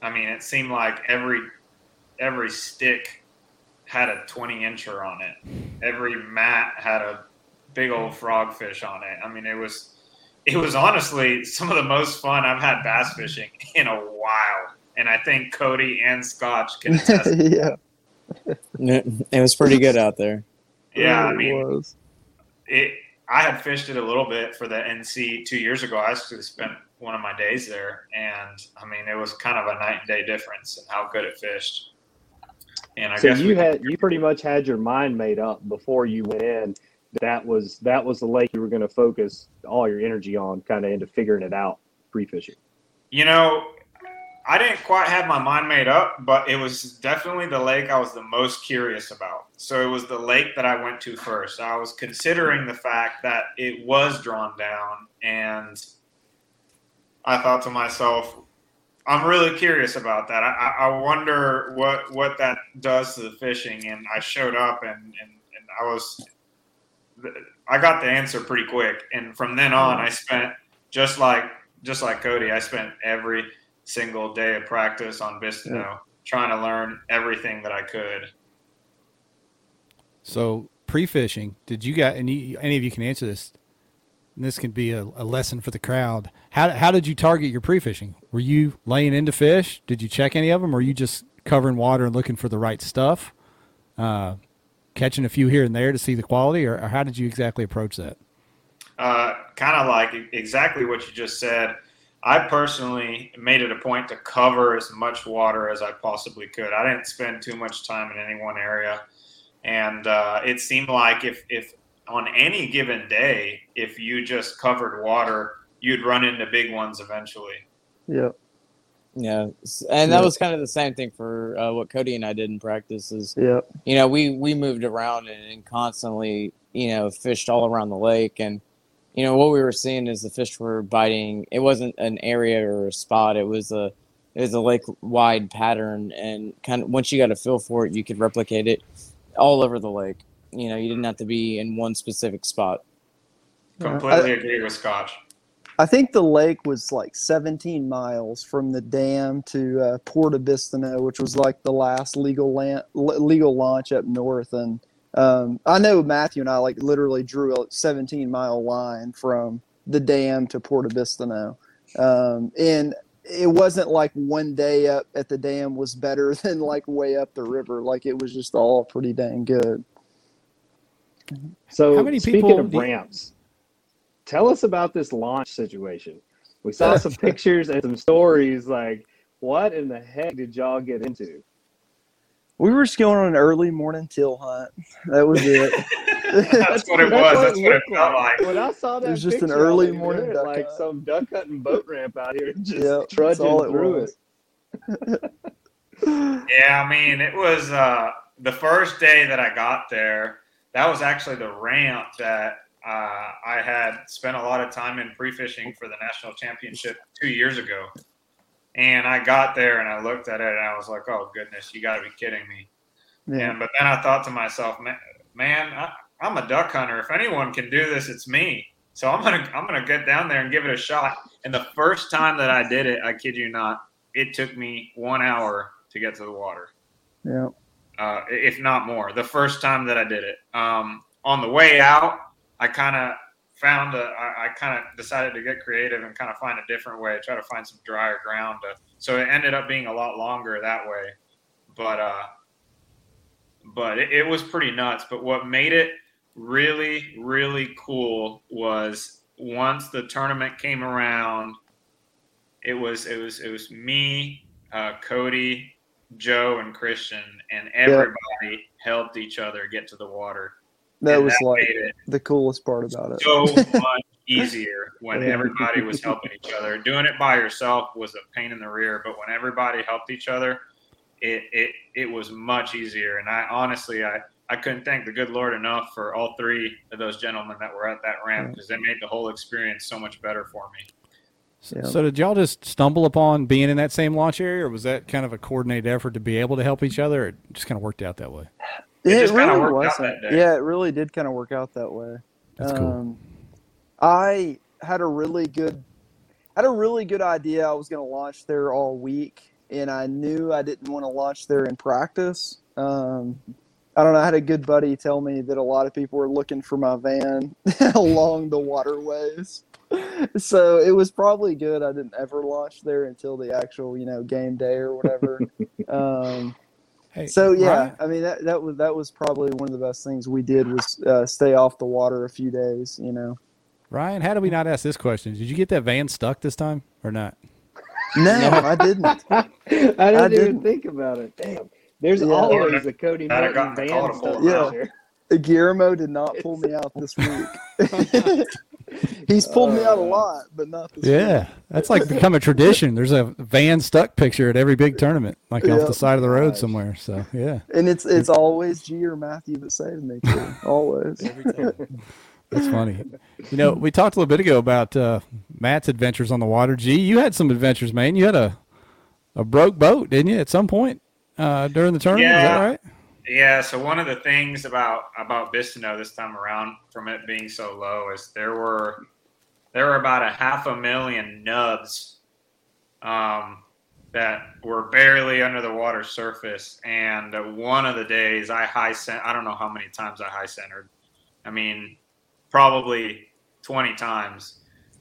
I mean, it seemed like every every stick had a 20 incher on it. Every mat had a big old frogfish on it. I mean, it was it was honestly some of the most fun I've had bass fishing in a while. And I think Cody and Scotch can attest. yeah, It was pretty good out there. Yeah, I mean, was. it. I had fished it a little bit for the NC two years ago. I actually spent one of my days there, and I mean, it was kind of a night and day difference in how good it fished. And I So guess you had you pretty much had your mind made up before you went in. That was that was the lake you were going to focus all your energy on, kind of into figuring it out pre-fishing. You know, I didn't quite have my mind made up, but it was definitely the lake I was the most curious about. So it was the lake that I went to first. I was considering the fact that it was drawn down, and I thought to myself, I'm really curious about that. I, I wonder what what that does to the fishing. And I showed up, and and, and I was, I got the answer pretty quick. And from then on, I spent just like just like Cody, I spent every single day of practice on Bistineau trying to learn everything that I could. So pre-fishing, did you got any any of you can answer this? And this can be a, a lesson for the crowd. How how did you target your pre-fishing? Were you laying into fish? Did you check any of them, or were you just covering water and looking for the right stuff, uh, catching a few here and there to see the quality, or, or how did you exactly approach that? Uh, kind of like exactly what you just said. I personally made it a point to cover as much water as I possibly could. I didn't spend too much time in any one area, and uh, it seemed like if if on any given day, if you just covered water, you'd run into big ones eventually. Yep. Yeah, and that Yeah. was kind of the same thing for uh, what Cody and I did in practice. Is Yep. you know we we moved around and, and constantly you know fished all around the lake, and you know what we were seeing is the fish were biting. It wasn't an area or a spot; it was a it was a lake wide pattern, and kind of once you got a feel for it, you could replicate it all over the lake. You know, you didn't have to be in one specific spot. Completely agree with Scotch. I think the lake was like 17 miles from the dam to uh, Port Bistineau, which was like the last legal land, legal launch up north. And um, I know Matthew and I like literally drew a 17 mile line from the dam to Port Bistineau. Um, and it wasn't like one day up at the dam was better than like way up the river. Like it was just all pretty dang good. So How many speaking people of do you- ramps, tell us about this launch situation. We saw some pictures and some stories. Like, what in the heck did y'all get into? We were just going on an early morning teal hunt. That was it. That's what it was. That's what it looked felt like. When I saw that, It was just an early morning there, duck like hunt. some duck hunting boat ramp out here, just Yep, trudging all it through was. it. Yeah, I mean, it was uh, the first day that I got there. That was actually the ramp that uh, I had spent a lot of time in pre-fishing for the national championship two years ago. And I got there and I looked at it and I was like, "Oh goodness, you got to be kidding me!" Yeah. And but then I thought to myself, "Man, man I, I'm a duck hunter. If anyone can do this, it's me." So I'm gonna I'm gonna get down there and give it a shot. And the first time that I did it, I kid you not, it took me one hour to get to the water Yeah. uh, if not more. The first time that I did it, um, on the way out, I kind of found a. I, I kind of decided to get creative and kind of find a different way, try to find some drier ground. To, so it ended up being a lot longer that way, but uh, but it, it was pretty nuts. But what made it really really cool was once the tournament came around, it was it was it was me, uh, Cody, Joe and Christian, and everybody helped each other get to the water. That And was like the coolest part about it. so much easier when everybody was helping each other. Doing it by yourself was a pain in the rear, but when everybody helped each other, it it, it was much easier. And I honestly, I I couldn't thank the good Lord enough for all three of those gentlemen that were at that ramp because they made the whole experience so much better for me. So, Yeah. so did y'all just stumble upon being in that same launch area, or was that kind of a coordinated effort to be able to help each other? Or it just kind of worked out that way. It Yeah, just kinda really worked wasn't. that day. Yeah, it really did kind of work out that way. That's cool. Um, I had a really good, had a really good idea. I was going to launch there all week, and I knew I didn't want to launch there in practice. Um, I don't know. I had a good buddy tell me that a lot of people were looking for my van along the waterways. So it was probably good I didn't ever launch there until the actual, you know, game day or whatever. um, Hey, so yeah, Ryan, I mean that that was that was probably one of the best things we did was uh, stay off the water a few days. You know. Ryan, how did we not ask this question? Did you get that van stuck this time or not? No, I didn't. I didn't even didn't. think about it. Damn. There's Yeah. always a Cody I'd Martin gotten the van to pull stuff him out. out there. Guillermo did not pull me out this week. He's pulled me out a lot, but not this week. Yeah, that's like become a tradition. There's a van stuck picture at every big tournament, like off the side of the road Gosh. somewhere. So yeah, And it's it's always G or Matthew that saves me too. Always. that's funny. You know, we talked a little bit ago about uh, Matt's adventures on the water. G, you had some adventures, man. You had a a broke boat, didn't you, at some point uh, during the tournament? Is that Yeah. right? Yeah, so one of the things about about Bistineau this time around, from it being so low, is there were there were about a half a million nubs um, that were barely under the water surface. And one of the days, I high cent. I don't know how many times I high centered. I mean, probably twenty times.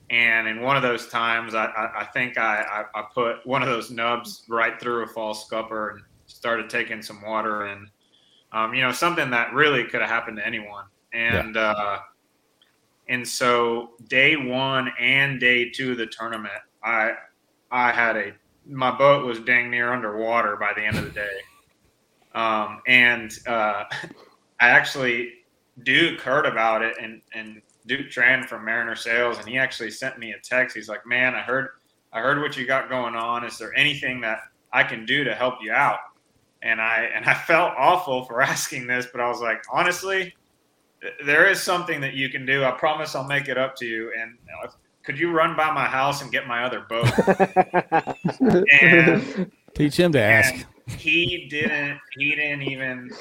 And in one of those times, I, I, I think I, I, I put one of those nubs right through a false scupper and started taking some water and um, you know, something that really could have happened to anyone. And uh, and so day one and day two of the tournament, I I had a my boat was dang near underwater by the end of the day. Um, and uh, I actually Duke heard about it and and Duke Tran from Mariner Sales and he actually sent me a text. He's like, "Man, I heard I heard what you got going on. Is there anything that I can do to help you out?" And I and I felt awful for asking this, but I was like, honestly, there is something that you can do. I promise I'll make it up to you. And could you run by my house and get my other boat? and, Teach him to ask. he didn't. He didn't even.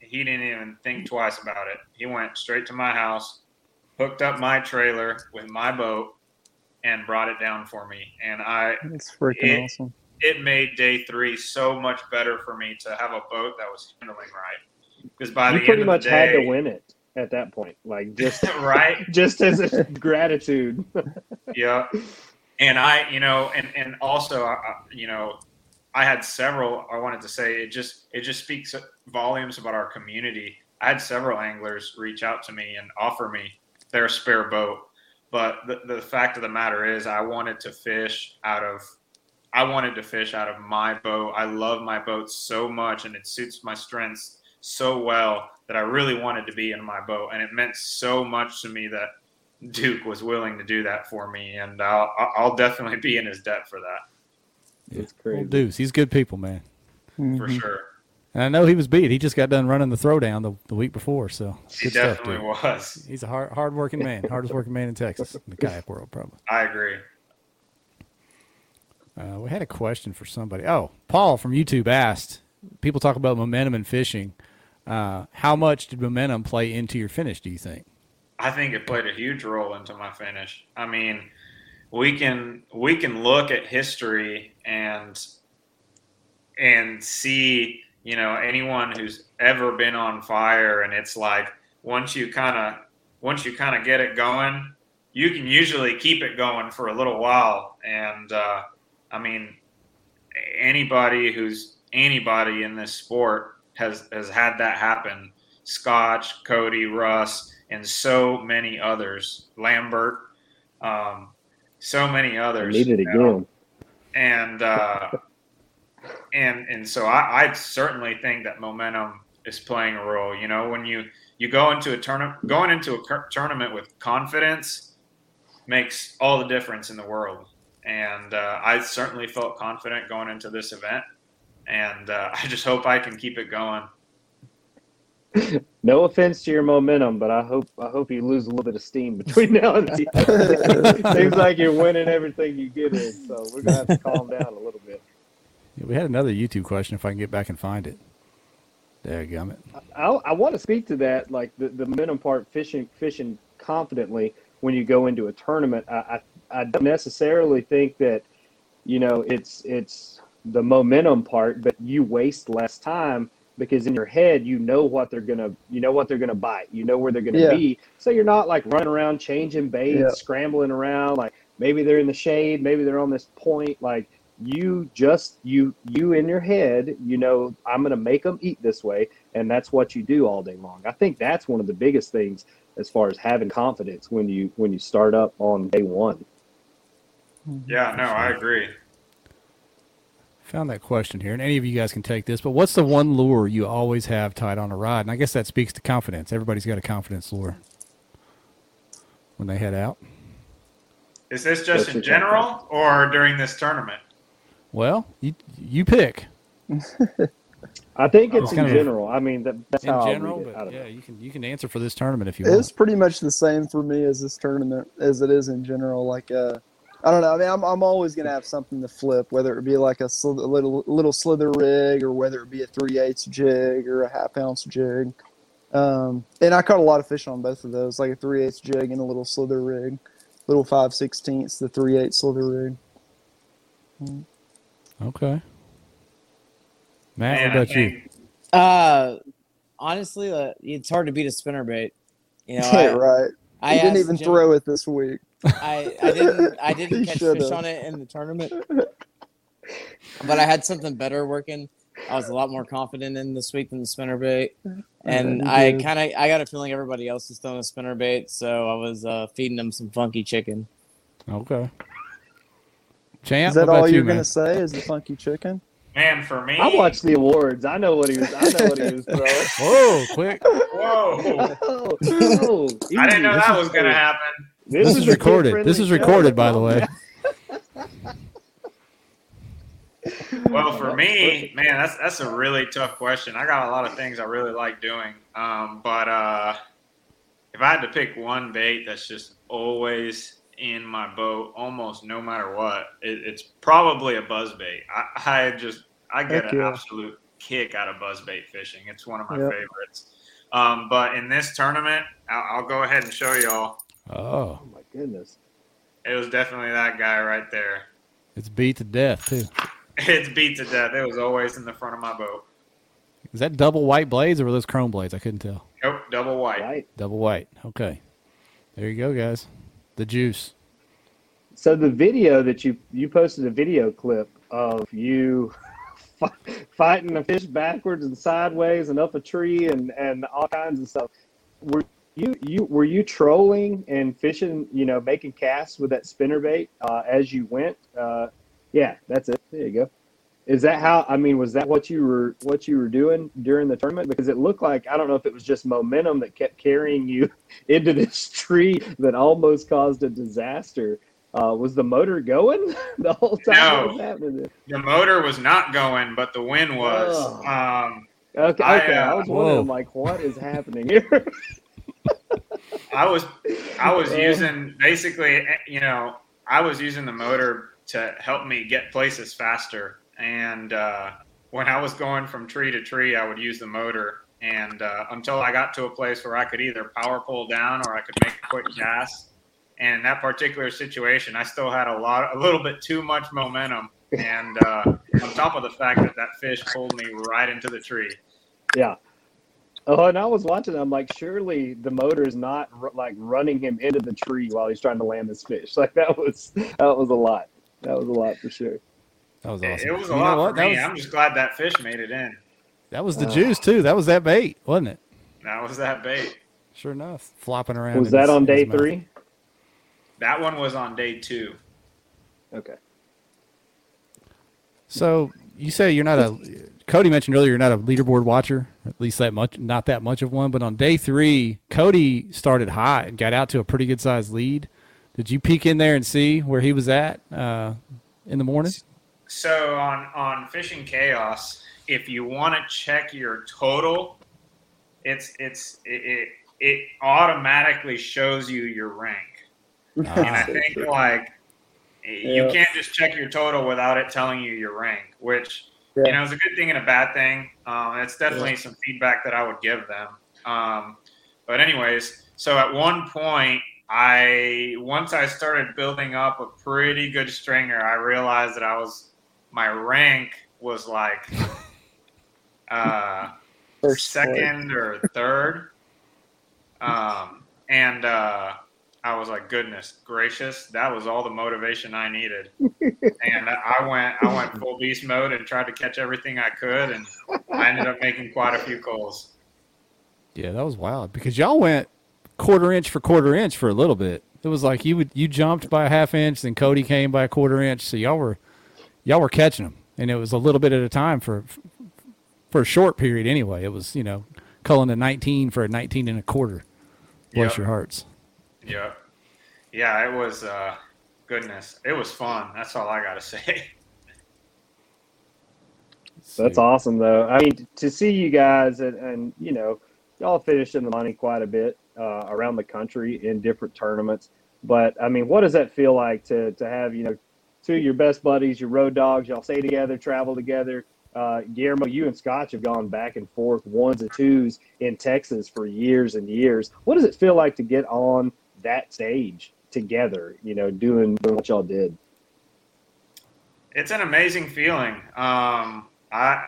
He didn't even think twice about it. He went straight to my house, hooked up my trailer with my boat, and brought it down for me. And I That's freaking It- awesome. It made day three so much better for me to have a boat that was handling right. Because by you the pretty end much of the day, had to win it at that point. Like just right? just as a gratitude. Yeah. And I, you know, and and also, I- you know, I had several. I wanted to say it just it just speaks volumes about our community. I had several anglers reach out to me and offer me their spare boat. But the, the fact of the matter is, I wanted to fish out of I wanted to fish out of my boat. I love my boat so much and it suits my strengths so well that I really wanted to be in my boat. And it meant so much to me that Duke was willing to do that for me. And I'll, I'll definitely be in his debt for that It's Old crazy. Deuce, he's good people, man. for Mhm. sure. And I know he was beat. He just got done running the throwdown the, the week before, so He good stuff, definitely was. He's a hard hard working man, hardest working man in Texas, in the kayak world, probably. I agree. Uh, we had a question for somebody. Oh, Paul from YouTube asked. People talk about momentum in fishing. Uh, how much did momentum play into your finish? Do you think? I think it played a huge role into my finish. I mean, we can we can look at history and and see, you know, anyone who's ever been on fire and it's like once you kind of once you kind of get it going, you can usually keep it going for a little while and uh, I mean anybody who's anybody in this sport has has had that happen. Scotch, Cody, Russ, and so many others. Lambert, um, so many I others. need it again. and uh, and and so I, I certainly think that momentum is playing a role. You know, when you you go into a tournament, going into a cur- tournament with confidence makes all the difference in the world. And uh, I certainly felt confident going into this event, and uh, I just hope I can keep it going. No offense to your momentum, but I hope I hope you lose a little bit of steam between now and the Seems like you're winning everything you get in, so we're gonna have to calm down a little bit. Yeah, we had another YouTube question. If I can get back and find it. There you go. I, I want to speak to that, like the, the minimum part, fishing fishing confidently when you go into a tournament. I, I I don't necessarily think that, you know, it's it's the momentum part, but you waste less time because in your head you know what they're gonna you know what they're gonna bite, you know where they're gonna Yeah. be, so you're not like running around changing baits, Yeah. scrambling around like maybe they're in the shade, maybe they're on this point, like you just you you in your head you know i'm going to make them eat this way and that's what you do all day long. I think that's one of the biggest things as far as having confidence when you when you start up on day one Yeah, no, I agree. Found that question here, and any of you guys can take this. But what's the one lure you always have tied on a rod? And I guess that speaks to confidence. Everybody's got a confidence lure when they head out. Is this just What's in your general or during this tournament? Well, you you pick i think it's It's in kind of- general i mean that, that's in how general, I'll read it. But don't yeah, know. you can you can answer for this tournament if you It's want. It's pretty much the same for me as this tournament as it is in general. Like, uh, I don't know. I mean, I'm, I'm always gonna have something to flip, whether it be like a, sli- a little little slither rig or whether it be a three eighths jig or a half ounce jig. Um, and I caught a lot of fish on both of those, like a three eighths jig and a little slither rig, little five sixteenths, the three eighths slither rig. Okay. Matt, Man, what about you? Uh, honestly, uh, it's hard to beat a spinnerbait. You know, I, right. I he didn't even Jim- throw it this week. I, I didn't I didn't catch should've. fish on it in the tournament, but I had something better working. I was a lot more confident in this week than the spinnerbait, and you I kind of I got a feeling everybody else is throwing a spinnerbait, so I was uh, feeding them some funky chicken. Okay. Champ, Is that all you, you're man? gonna say? Is the funky chicken? Man, for me, i watched the awards i know what he was i know what he was throwing Whoa, quick! Whoa! oh, oh, I didn't know easy. that was gonna happen. This is a recorded. This is show. recorded, by the way. Well, for me, man, that's that's a really tough question. I got a lot of things I really like doing, um, but uh, if I had to pick one bait that's just always in my boat, almost no matter what, it, it's probably a buzz bait. I, I just I get Heck an yeah. absolute kick out of buzz bait fishing. It's one of my Yep. favorites. Um, but in this tournament, I'll, I'll go ahead and show y'all. Oh, oh my goodness It was definitely that guy right there. it's beat to death too. It's beat to death. It was always in the front of my boat. Is that double white blades or were those chrome blades? I couldn't tell. Nope, double white. right Double white. Okay. There you go, guys. The juice. So the video that you you posted a video clip of you fighting a fish backwards and sideways and up a tree and and all kinds of stuff. Were you you were you trolling and fishing? You know, making casts with that spinnerbait uh, as you went. Uh, yeah, that's it. There you go. Is that how? I mean, was that what you were what you were doing during the tournament? Because it looked like I don't know if it was just momentum that kept carrying you into this tree that almost caused a disaster. Uh, was the motor going the whole time? No. What was? The motor was not going, but the wind was. Oh. Um, Okay, I, okay. I, uh, was wondering, Whoa. like, what is happening here? I was I was using basically, you know, I was using the motor to help me get places faster. And uh, when I was going from tree to tree, I would use the motor. And uh, until I got to a place where I could either power pull down or I could make a quick cast. And in that particular situation, I still had a lot, a little bit too much momentum. And uh, on top of the fact that that fish pulled me right into the tree. yeah. Oh, and I was watching. I'm like, surely the motor is not r- like running him into the tree while he's trying to land this fish. Like that was that was a lot. That was a lot for sure. That was awesome. It was a You lot for me. was, I'm just glad that fish made it in. that was the Uh, juice too. That was that bait, wasn't it? That was that bait. Sure enough, flopping around. Was that his- on in his day mouth. three? That one was on day two. Okay. So you say you're not a. Cody mentioned earlier you're not a leaderboard watcher, at least that much, not that much of one. But on day three, Cody started high and got out to a pretty good sized lead. Did you peek in there and see where he was at uh, in the morning? So on on fishing chaos, if you want to check your total, it's it's it, it, it automatically shows you your rank. And I think like you Yeah. can't just check your total without it telling you your rank, which Yeah. you know it's a good thing and a bad thing. Um, it's definitely some feedback that I would give them. Um, but anyways, so at one point, I once I started building up a pretty good stringer, I realized that I was my rank was like uh, First second or third. Um, and uh, I was like, goodness gracious, that was all the motivation I needed. and I went, I went full beast mode and tried to catch everything I could, and I ended up making quite a few calls. Yeah, that was wild because y'all went quarter inch for quarter inch for a little bit. It was like you would you jumped by a half inch, then Cody came by a quarter inch. So y'all were y'all were catching them, and it was a little bit at a time for for a short period anyway. It was you know culling a 19 for a 19 and a quarter. Bless Yep. your hearts. Yep. Yeah, it was. Uh, goodness, it was fun. That's all I gotta say. That's awesome, though. I mean, to see you guys and, and you know, y'all finished in the money quite a bit uh, around the country in different tournaments. But I mean, what does that feel like to to have you know two of your best buddies, your road dogs, y'all stay together, travel together? Uh, Guillermo, you and Scotch have gone back and forth ones and twos in Texas for years and years. What does it feel like to get on that stage together? You know, doing, what y'all did. It's an amazing feeling. Um, I,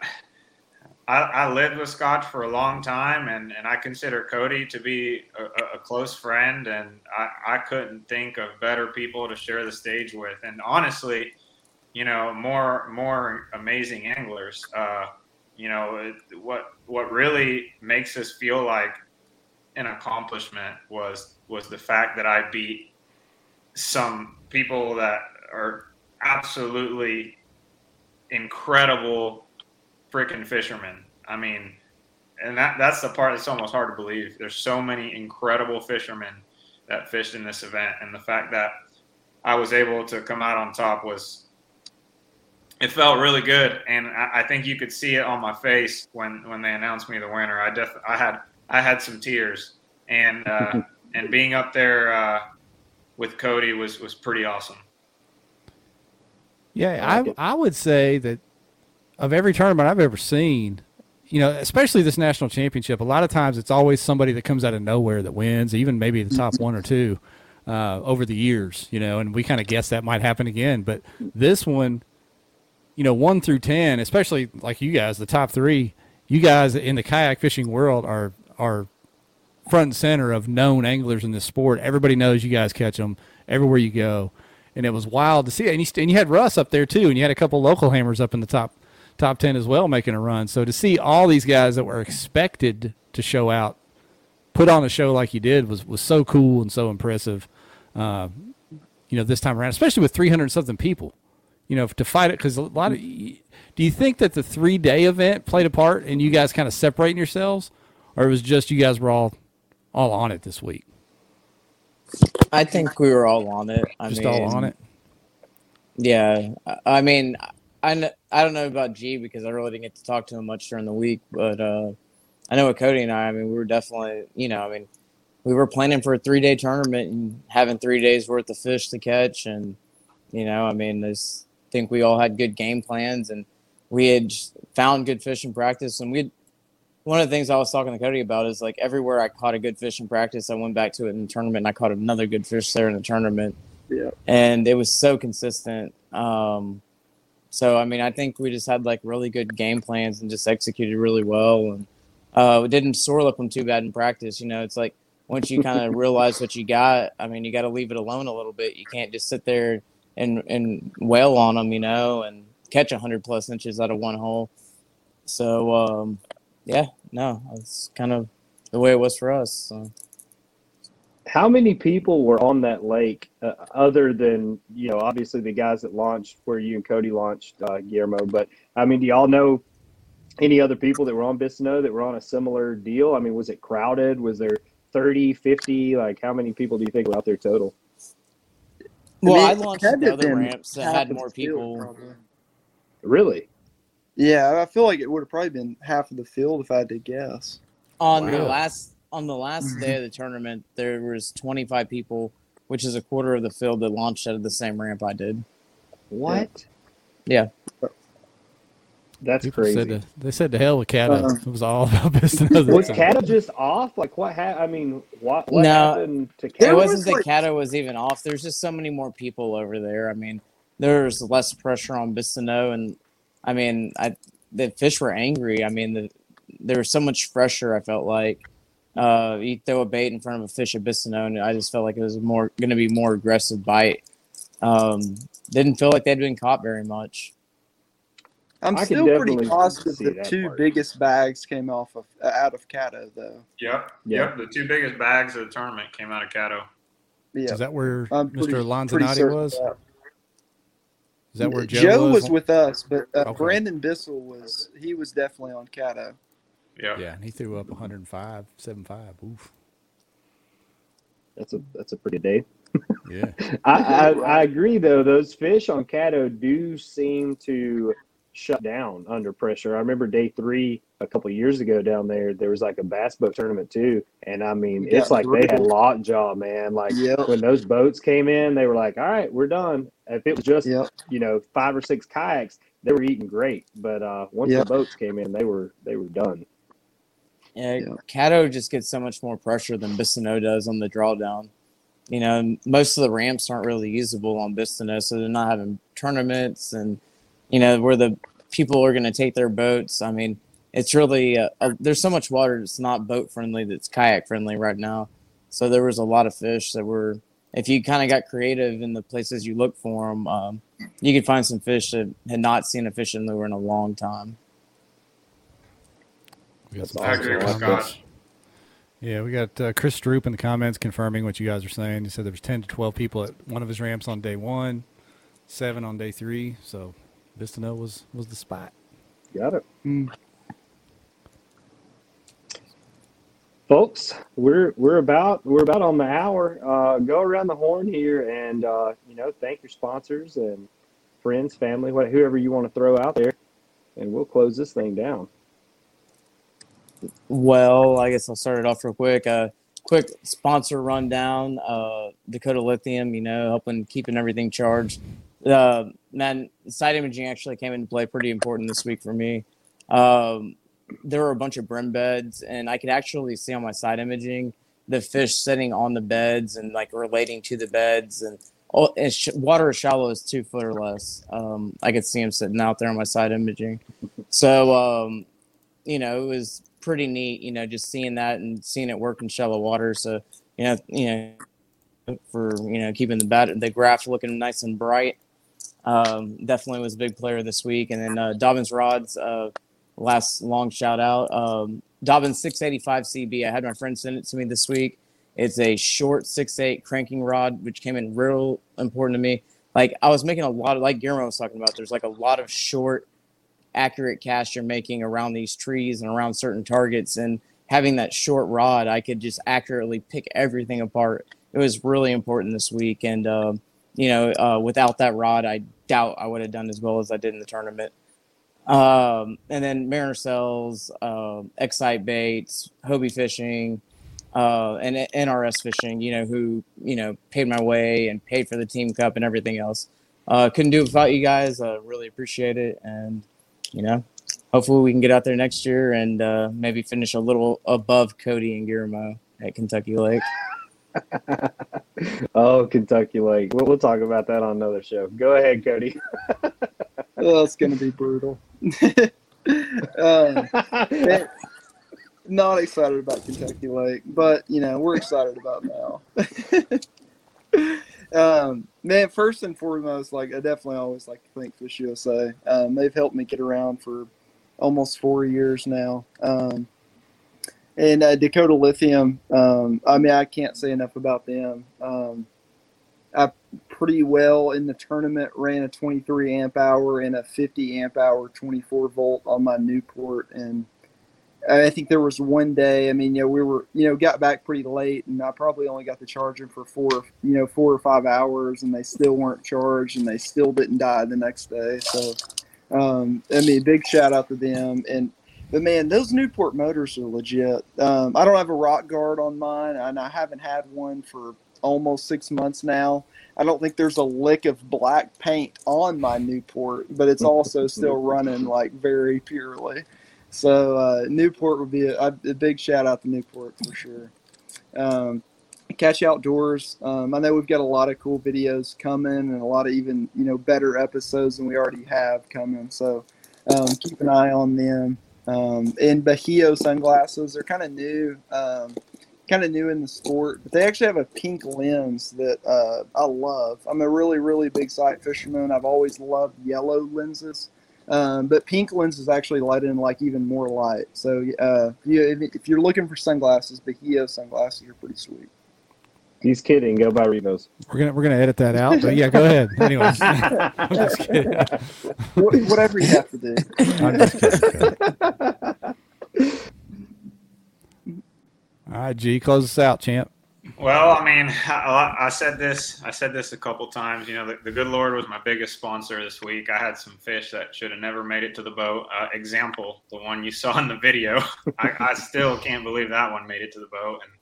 I I lived with Scotch for a long time, and, and I consider Cody to be a- a close friend, and I, I couldn't think of better people to share the stage with. And honestly, you know, more more amazing anglers. Uh, you know, what what really makes us feel like an accomplishment was was the fact that I beat some people that are absolutely incredible freaking fishermen. I mean, and that that's the part that's almost hard to believe. There's so many incredible fishermen that fished in this event, and the fact that I was able to come out on top was it felt really good, and I, I think you could see it on my face when when they announced me the winner. I def I had I had some tears, and uh, and being up there uh, with Cody was was pretty awesome. Yeah, I like I. I would say that of every tournament I've ever seen, you know, especially this national championship, a lot of times it's always somebody that comes out of nowhere that wins, even maybe the top one or two uh, over the years, you know, and we kind of guess that might happen again. But this one, you know, one through ten, especially like you guys, the top three, you guys in the kayak fishing world are are front and center of known anglers in this sport. Everybody knows you guys catch them everywhere you go, and it was wild to see it. And you, and you had Russ up there too, and you had a couple local hammers up in the top top ten as well, making a run. So to see all these guys that were expected to show out, put on a show like you did was was so cool and so impressive. Uh, you know, this time around, especially with three hundred something people. You know, to fight it because a lot of. Do you think that the three day event played a part in you guys kind of separating yourselves, or it was just you guys were all all on it this week? I think we were all on it. I Just mean, all on it. Yeah, I- mean, I kn- I don't know about G because I really didn't get to talk to him much during the week, but uh, I know with Cody and I, I mean, we were definitely, you know, I mean, we were planning for a three day tournament and having three days worth of fish to catch, and you know, I mean, I think we all had good game plans and we had found good fish in practice, and we. One of the things I was talking to Cody about is like everywhere I caught a good fish in practice, I went back to it in the tournament and I caught another good fish there in the tournament Yeah. and it was so consistent. Um, so I mean, I think we just had like really good game plans and just executed really well, and uh, we didn't sore lip them too bad in practice. You know, it's like once you kind of realize what you got, I mean, you got to leave it alone a little bit. You can't just sit there and and wail on them, you know, and catch hundred plus inches out of one hole. So um, yeah, no, it's kind of the way it was for us. So. how many people were on that lake uh, other than you know obviously the guys that launched where you and cody launched uh, guillermo but i mean do y'all know any other people that were on Bistineau that were on a similar deal i mean was it crowded was there 30 50 like how many people do you think were out there total Well, mean, I launched had the other ramps that had more people. probably. really Yeah, I feel like it would have probably been half of the field if I had to guess. on the last on the last mm-hmm. day of the tournament there was 25 people which is a quarter of the field that launched out of the same ramp i did what Yeah. that's People crazy said to, they said to hell with Caddo. Uh-uh. it was all about business. was Caddo just off like what ha- i mean what, what No. happened to it There Caddo? was wasn't that like- Caddo was even off there's just so many more people over there i mean there's less pressure on Bistineau, and I mean, I the fish were angry. I mean, the, there was so much fresher. I felt like uh, you throw a bait in front of a fish at Bistineau, and I just felt like it was more going to be more aggressive bite. Um, didn't feel like they'd been caught very much. I'm I still pretty definitely positive the two part. biggest bags came off of uh, out of Caddo though. Yep. Yeah. Yep. The two biggest bags of the tournament came out of Caddo. Yeah, Is that where I'm Mr. pretty- pretty Lanzanotti was? that. Is that where Joe, was? with us, but uh, Okay. Brandon Bissell was he was definitely on Caddo. Yep. Yeah, and he threw up 105, 75. Oof. That's a that's a pretty day. Yeah. I, I, I agree though. Those fish on Caddo do seem to shut down under pressure. I remember day three a couple years ago down there. There was like a bass boat tournament too, and I mean Yeah, it's like they had brutal. lockjaw, man. Like Yep. when those boats came in, they were like, "All right, we're done." If it was just Yep. you know five or six kayaks, they were eating great. But uh, once Yep. the boats came in, they were they were done. Yeah, Yeah. Caddo just gets so much more pressure than Bistineau does on the drawdown. You know, most of the ramps aren't really usable on Bistineau, so they're not having tournaments and, you know, where the people are going to take their boats. I mean, it's really, uh, uh, there's so much water that's not boat friendly, that's kayak friendly right now. So there was a lot of fish that were, if you kind of got creative in the places you look for them, um, you could find some fish that had not seen a fishing lure in a long time. We got some I agree with. Scott. Yeah, we got uh, Chris Stroop in the comments confirming what you guys are saying. He said there was 10 to 12 people at one of his ramps on day one, seven on day three. So Bistineau was was the spot. Got it. Mm. folks we're we're about we're about on the hour uh, go around the horn here and uh, you know thank your sponsors and friends family what, whoever you want to throw out there and we'll close this thing down Well, I guess I'll start it off real quick. Uh, quick sponsor rundown. Uh, Dakota Lithium, you know, helping keeping everything charged. Uh, man, side imaging actually came into play pretty important this week for me. Um, there were a bunch of brim beds, and I could actually see on my side imaging the fish sitting on the beds and like relating to the beds and. Oh, it's sh- water as shallow as two foot or less. Um, I could see him sitting out there on my side imaging. So, um, you know, it was pretty neat, you know, just seeing that and seeing it work in shallow water. So, you know, you know, for you know keeping the bat the graph looking nice and bright. Um, definitely was a big player this week. And then uh, Dobyns rods, uh, last long shout out. Um, Dobyns 685 CB. I had my friend send it to me this week. It's a short six eight cranking rod, which came in real important to me. Like I was making a lot of like Guillermo was talking about. There's like a lot of short accurate cast you're making around these trees and around certain targets and having that short rod i could just accurately pick everything apart it was really important this week and um, you know uh, without that rod i doubt i would have done as well as i did in the tournament. Um, and then Mariner Sales uh, Xcite Baits hobie fishing uh, and nrs fishing you know who you know paid my way and paid for the team cup and everything else. Uh, couldn't do it without you guys. Uh, really appreciate it. And you know, hopefully we can get out there next year and uh, maybe finish a little above Cody and Guillermo at Kentucky Lake. oh kentucky lake we'll, we'll talk about that on another show go ahead cody Oh, it's gonna be brutal. um, not excited about Kentucky Lake, but you know we're excited about now. um, man, first and foremost, like I definitely always like to thank Fish USA. Um, they've helped me get around for almost four years now. Um, and uh, Dakota Lithium, um, I mean, I can't say enough about them. Um, I pretty well in the tournament ran a 23 amp hour and a 50 amp hour 24 volt on my Newport, and I think there was one day. I mean, you know, we were you know got back pretty late, and I probably only got the charger for four you know four or five hours, and they still weren't charged, and they still didn't die the next day. So, um, I mean, big shout out to them and. But man, those Newport motors are legit. Um, I don't have a rock guard on mine, and I haven't had one for almost six months now. I don't think there's a lick of black paint on my Newport, but it's also still running like very purely. So uh, Newport would be a, a big shout out to Newport for sure. Um, Catch Outdoors. Um, I know we've got a lot of cool videos coming and a lot of even you know better episodes than we already have coming. So um, keep an eye on them. Um, and Bajío sunglasses, they're kind of new, um, kind of new in the sport, but they actually have a pink lens that uh, I love. I'm a really, really big sight fisherman. I've always loved yellow lenses, um, but pink lenses actually let in like even more light. So uh, you, if you're looking for sunglasses, Bajío sunglasses are pretty sweet. He's kidding. Go buy Revos. We're gonna we're gonna edit that out, but yeah, go ahead. Anyways, I'm just kidding. Whatever you have to do. I'm just kidding. All right, G, close us out, champ. Well, I mean, I, I said this. I said this a couple times. You know, the, the good Lord was my biggest sponsor this week. I had some fish that should have never made it to the boat. Uh, example, the one you saw in the video. I, I still can't believe that one made it to the boat, and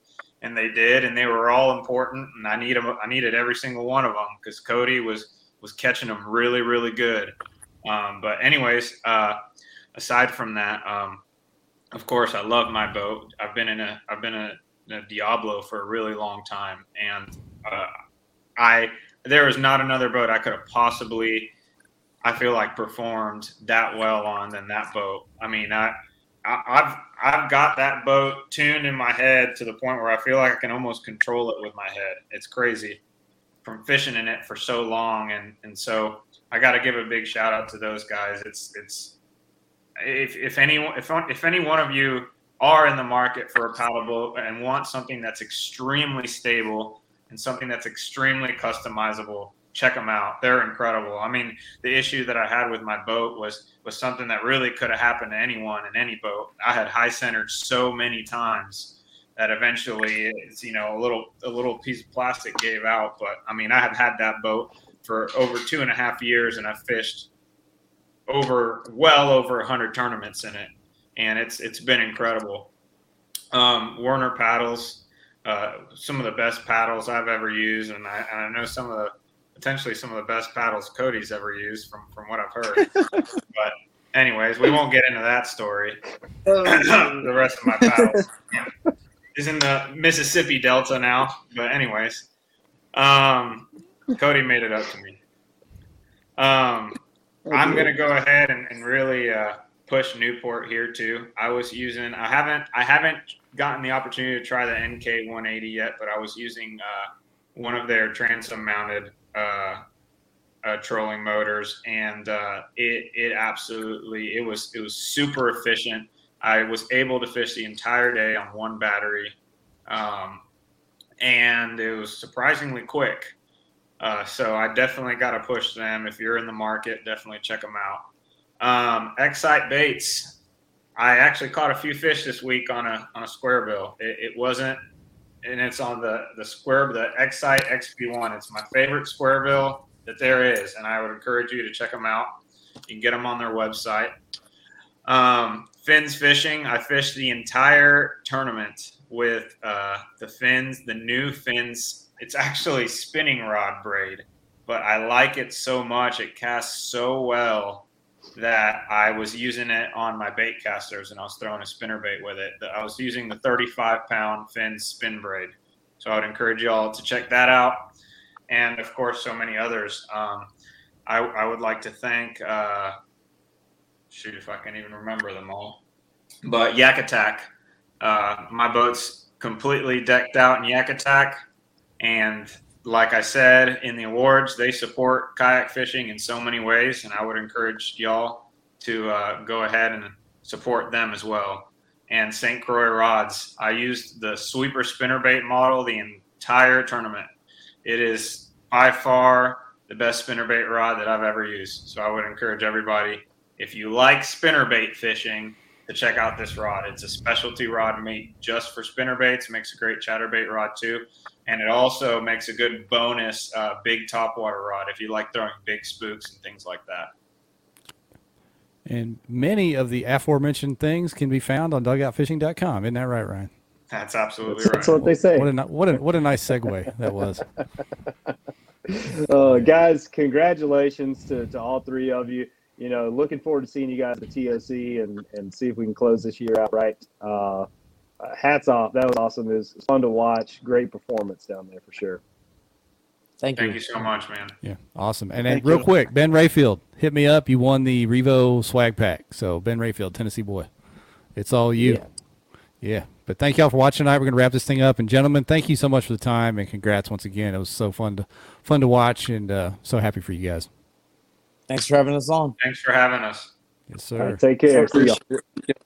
and they did, and they were all important. And I need them. I needed every single one of them because Cody was was catching them really, really good. Um, but anyways, uh, aside from that, um, of course, I love my boat. I've been in a I've been a, a Diablo for a really long time, and uh, I there is not another boat I could have possibly I feel like performed that well on than that boat. I mean, I, I I've I've got that boat tuned in my head to the point where I feel like I can almost control it with my head. It's crazy from fishing in it for so long, and and so I got to give a big shout out to those guys. It's it's if if anyone if if any one of you are in the market for a paddle boat and want something that's extremely stable and something that's extremely customizable, check them out. They're incredible. I mean, the issue that I had with my boat was was something that really could have happened to anyone in any boat. I had high centered so many times that eventually, it's, you know, a little a little piece of plastic gave out. But I mean, I have had that boat for over two and a half years, and I've fished over well over a 100 tournaments in it and it's it's been incredible um, werner paddles uh, some of the best paddles i've ever used and I, and I know some of the potentially some of the best paddles cody's ever used from from what i've heard. But anyways we won't get into that story. The rest of my paddles is in the mississippi delta now but anyways. Um, cody made it up to me. Um, I'm gonna go ahead and, and really uh, push Newport here too. I was using I haven't I haven't gotten the opportunity to try the NK 180 yet, but I was using uh, one of their transom mounted uh, uh, trolling motors, and uh, it it absolutely it was it was super efficient. I was able to fish the entire day on one battery, um, and it was surprisingly quick. Uh, so I definitely got to push them. If you're in the market, definitely check them out. Um, Xcite baits. I actually caught a few fish this week on a on a square bill. It, it wasn't, and it's on the the square the Xcite XP1. It's my favorite square bill that there is, and I would encourage you to check them out. You can get them on their website. Um, Fins Fishing. I fished the entire tournament with uh, the fins, the new fins it's actually spinning rod braid, but I like it so much. It casts so well that I was using it on my bait casters and I was throwing a spinner bait with it. I was using the 35 pound fin spin braid. So I would encourage you all to check that out. And of course, so many others. Um, I, I, would like to thank, uh, shoot, if I can even remember them all, but Yak Attack. Uh, my boat's completely decked out in Yak Attack. And like I said in the awards, they support kayak fishing in so many ways, and I would encourage y'all to uh, go ahead and support them as well. And St. Croix rods, I used the sweeper spinnerbait model the entire tournament. It is by far the best spinnerbait rod that I've ever used. So I would encourage everybody, if you like spinnerbait fishing, to check out this rod. It's a specialty rod made just for spinnerbaits. Makes a great chatterbait rod too and it also makes a good bonus uh, big topwater rod if you like throwing big spooks and things like that. And many of the aforementioned things can be found on dugoutfishing.com. Isn't that right, Ryan? That's absolutely that's, right. That's what they say. What a what a what a nice segue that was. uh, guys, congratulations to, to all three of you. You know, looking forward to seeing you guys at the TOC and, and see if we can close this year out right. Uh, uh, hats off. That was awesome. It was, fun to watch. Great performance down there for sure. Thank, you. Thank you. you so much, man. Yeah, awesome. And then Thank real you. quick, Ben Rayfield, hit me up. You won the Revo swag pack. So Ben Rayfield, Tennessee boy, it's all you. Yeah. Yeah. But thank y'all for watching tonight. We're gonna wrap this thing up. And gentlemen, thank you so much for the time and congrats once again. It was so fun to fun to watch and uh, so happy for you guys. Thanks for having us on. Thanks for having us. Yes, sir. right, take care. See y'all. Appreciate it.